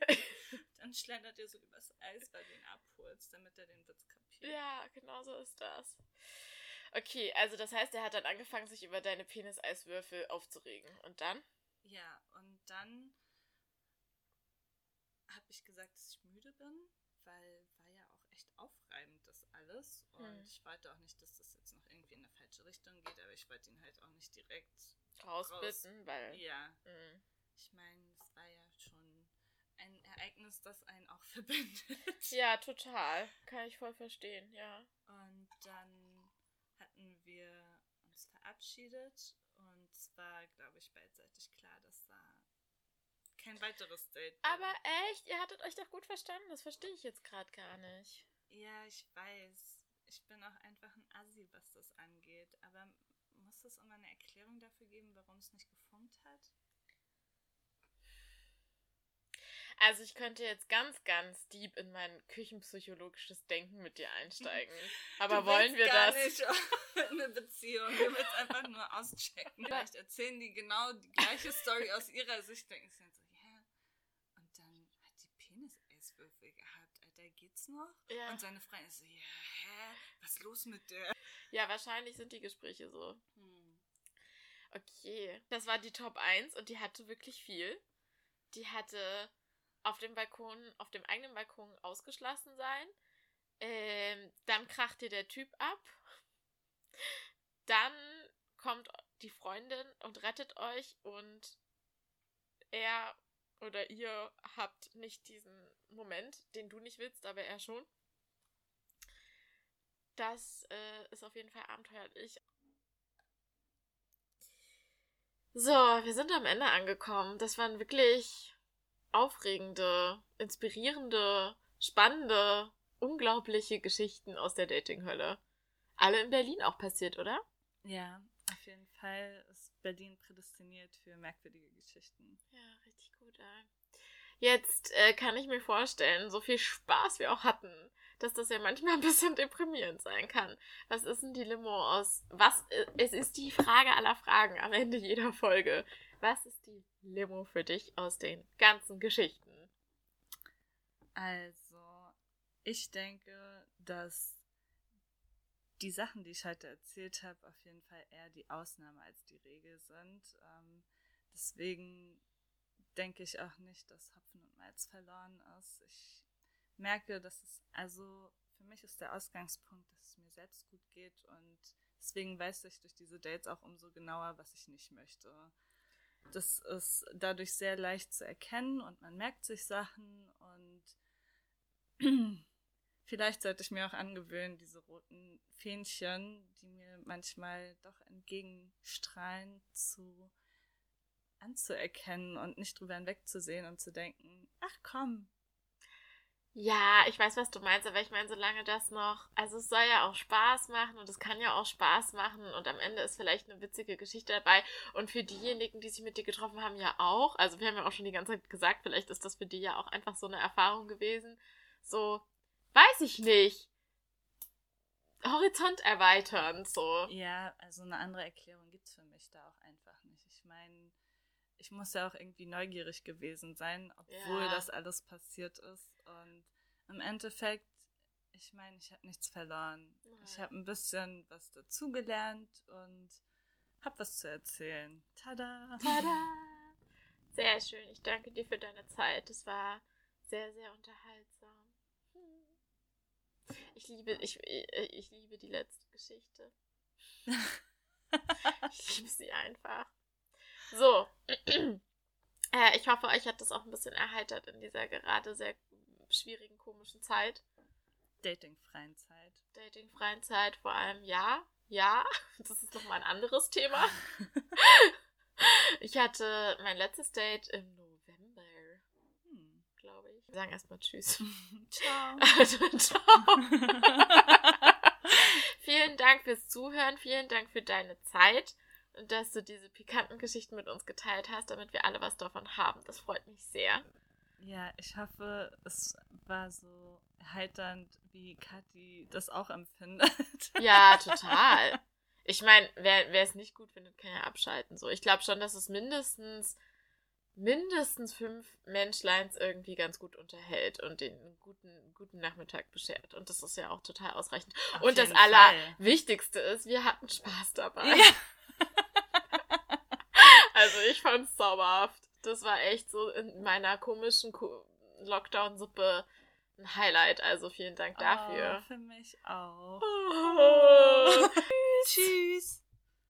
Dann schlendert er so übers Eis, weil du ihn abholst, damit er den Witz kapiert. Ja, genau so ist das. Okay, also das heißt, er hat dann angefangen, sich über deine Peniseiswürfel aufzuregen. Und dann? Ja, und dann habe ich gesagt, dass ich müde bin, weil war ja auch echt aufreibend alles. Und Hm. ich wollte auch nicht, dass das jetzt noch irgendwie in eine falsche Richtung geht, aber ich wollte ihn halt auch nicht direkt. Rausbitten, weil. Ja, Mm. ich meine, es war ja schon ein Ereignis, das einen auch verbindet. Ja, total. Kann ich voll verstehen, ja. Und dann hatten wir uns verabschiedet und es war, glaube ich, beidseitig klar, dass da kein weiteres Date wird. Aber echt, ihr hattet euch doch gut verstanden. Das verstehe ich jetzt gerade gar nicht. Ja, ich weiß. Ich bin auch einfach ein Assi, was das angeht. Aber muss es immer eine Erklärung dafür geben, warum es nicht gefunkt hat? Also ich könnte jetzt ganz, ganz deep in mein küchenpsychologisches Denken mit dir einsteigen. Aber wollen wir gar das? nicht in eine Beziehung. Du willst einfach nur auschecken. Vielleicht erzählen die genau die gleiche Story aus ihrer Sicht. Denken sie dann so, ja. Und dann hat die Penis-Eiswürfel gehabt. Alter, geht's noch? Ja. Und seine Freundin ist so, ja, hä? Was ist los mit der? ja, wahrscheinlich sind die Gespräche so. Hm. Okay. Das war die Top 1 und die hatte wirklich viel. Die hatte auf dem Balkon, auf dem eigenen Balkon ausgeschlossen sein. Ähm, dann kracht dir der Typ ab. Dann kommt die Freundin und rettet euch und er oder ihr habt nicht diesen Moment, den du nicht willst, aber er schon. Das äh, ist auf jeden Fall abenteuerlich. So, wir sind am Ende angekommen. Das waren wirklich aufregende, inspirierende, spannende, unglaubliche Geschichten aus der Datinghölle. Alle in Berlin auch passiert, oder? Ja, auf jeden Fall ist Berlin prädestiniert für merkwürdige Geschichten. Ja, richtig gut, ey. Jetzt äh, kann ich mir vorstellen, so viel Spaß wir auch hatten, dass das ja manchmal ein bisschen deprimierend sein kann. Was ist denn die Limo aus? Was? Äh, es ist die Frage aller Fragen am Ende jeder Folge. Was ist die Limo für dich aus den ganzen Geschichten? Also, ich denke, dass die Sachen, die ich heute erzählt habe, auf jeden Fall eher die Ausnahme als die Regel sind. Ähm, deswegen denke ich auch nicht, dass Hopfen und Malz verloren ist. Ich merke, dass es, also für mich ist der Ausgangspunkt, dass es mir selbst gut geht und deswegen weiß ich durch diese Dates auch umso genauer, was ich nicht möchte. Das ist dadurch sehr leicht zu erkennen und man merkt sich Sachen und vielleicht sollte ich mir auch angewöhnen, diese roten Fähnchen, die mir manchmal doch entgegenstrahlen, zu anzuerkennen und nicht drüber hinwegzusehen und zu denken, ach komm. Ja, ich weiß, was du meinst, aber ich meine, solange das noch, also es soll ja auch Spaß machen und es kann ja auch Spaß machen und am Ende ist vielleicht eine witzige Geschichte dabei und für diejenigen, die sich mit dir getroffen haben, ja auch. Also wir haben ja auch schon die ganze Zeit gesagt, vielleicht ist das für die ja auch einfach so eine Erfahrung gewesen. So, weiß ich nicht. Horizont erweitern, so. Ja, also eine andere Erklärung gibt es für mich da auch einfach nicht. Ich meine, ich muss ja auch irgendwie neugierig gewesen sein, obwohl ja. das alles passiert ist. Und im Endeffekt, ich meine, ich habe nichts verloren. Ja. Ich habe ein bisschen was dazugelernt und habe was zu erzählen. Tada! Tada! Sehr schön. Ich danke dir für deine Zeit. Es war sehr, sehr unterhaltsam. Hm. Ich liebe, ich, ich liebe die letzte Geschichte. ich liebe sie einfach. So. äh, ich hoffe, euch hat das auch ein bisschen erheitert in dieser gerade sehr schwierigen, komischen Zeit. Datingfreien Zeit. Datingfreien Zeit, vor allem ja. Ja, das ist nochmal ein anderes Thema. ich hatte mein letztes Date im November. Hm. Glaube ich. Wir sagen erstmal Tschüss. Ciao. Ciao. vielen Dank fürs Zuhören. Vielen Dank für deine Zeit dass du diese pikanten Geschichten mit uns geteilt hast, damit wir alle was davon haben. Das freut mich sehr. Ja, ich hoffe, es war so erheiternd, wie Kathi das auch empfindet. Ja, total. Ich meine, wer, wer es nicht gut findet, kann ja abschalten. So, ich glaube schon, dass es mindestens mindestens fünf Menschleins irgendwie ganz gut unterhält und den guten, guten Nachmittag beschert. Und das ist ja auch total ausreichend. Auf und das Allerwichtigste ist, wir hatten Spaß dabei. Ja. Also ich fand's zauberhaft. Das war echt so in meiner komischen Lockdown-Suppe ein Highlight. Also vielen Dank dafür. Oh, für mich auch. Oh. Tschüss.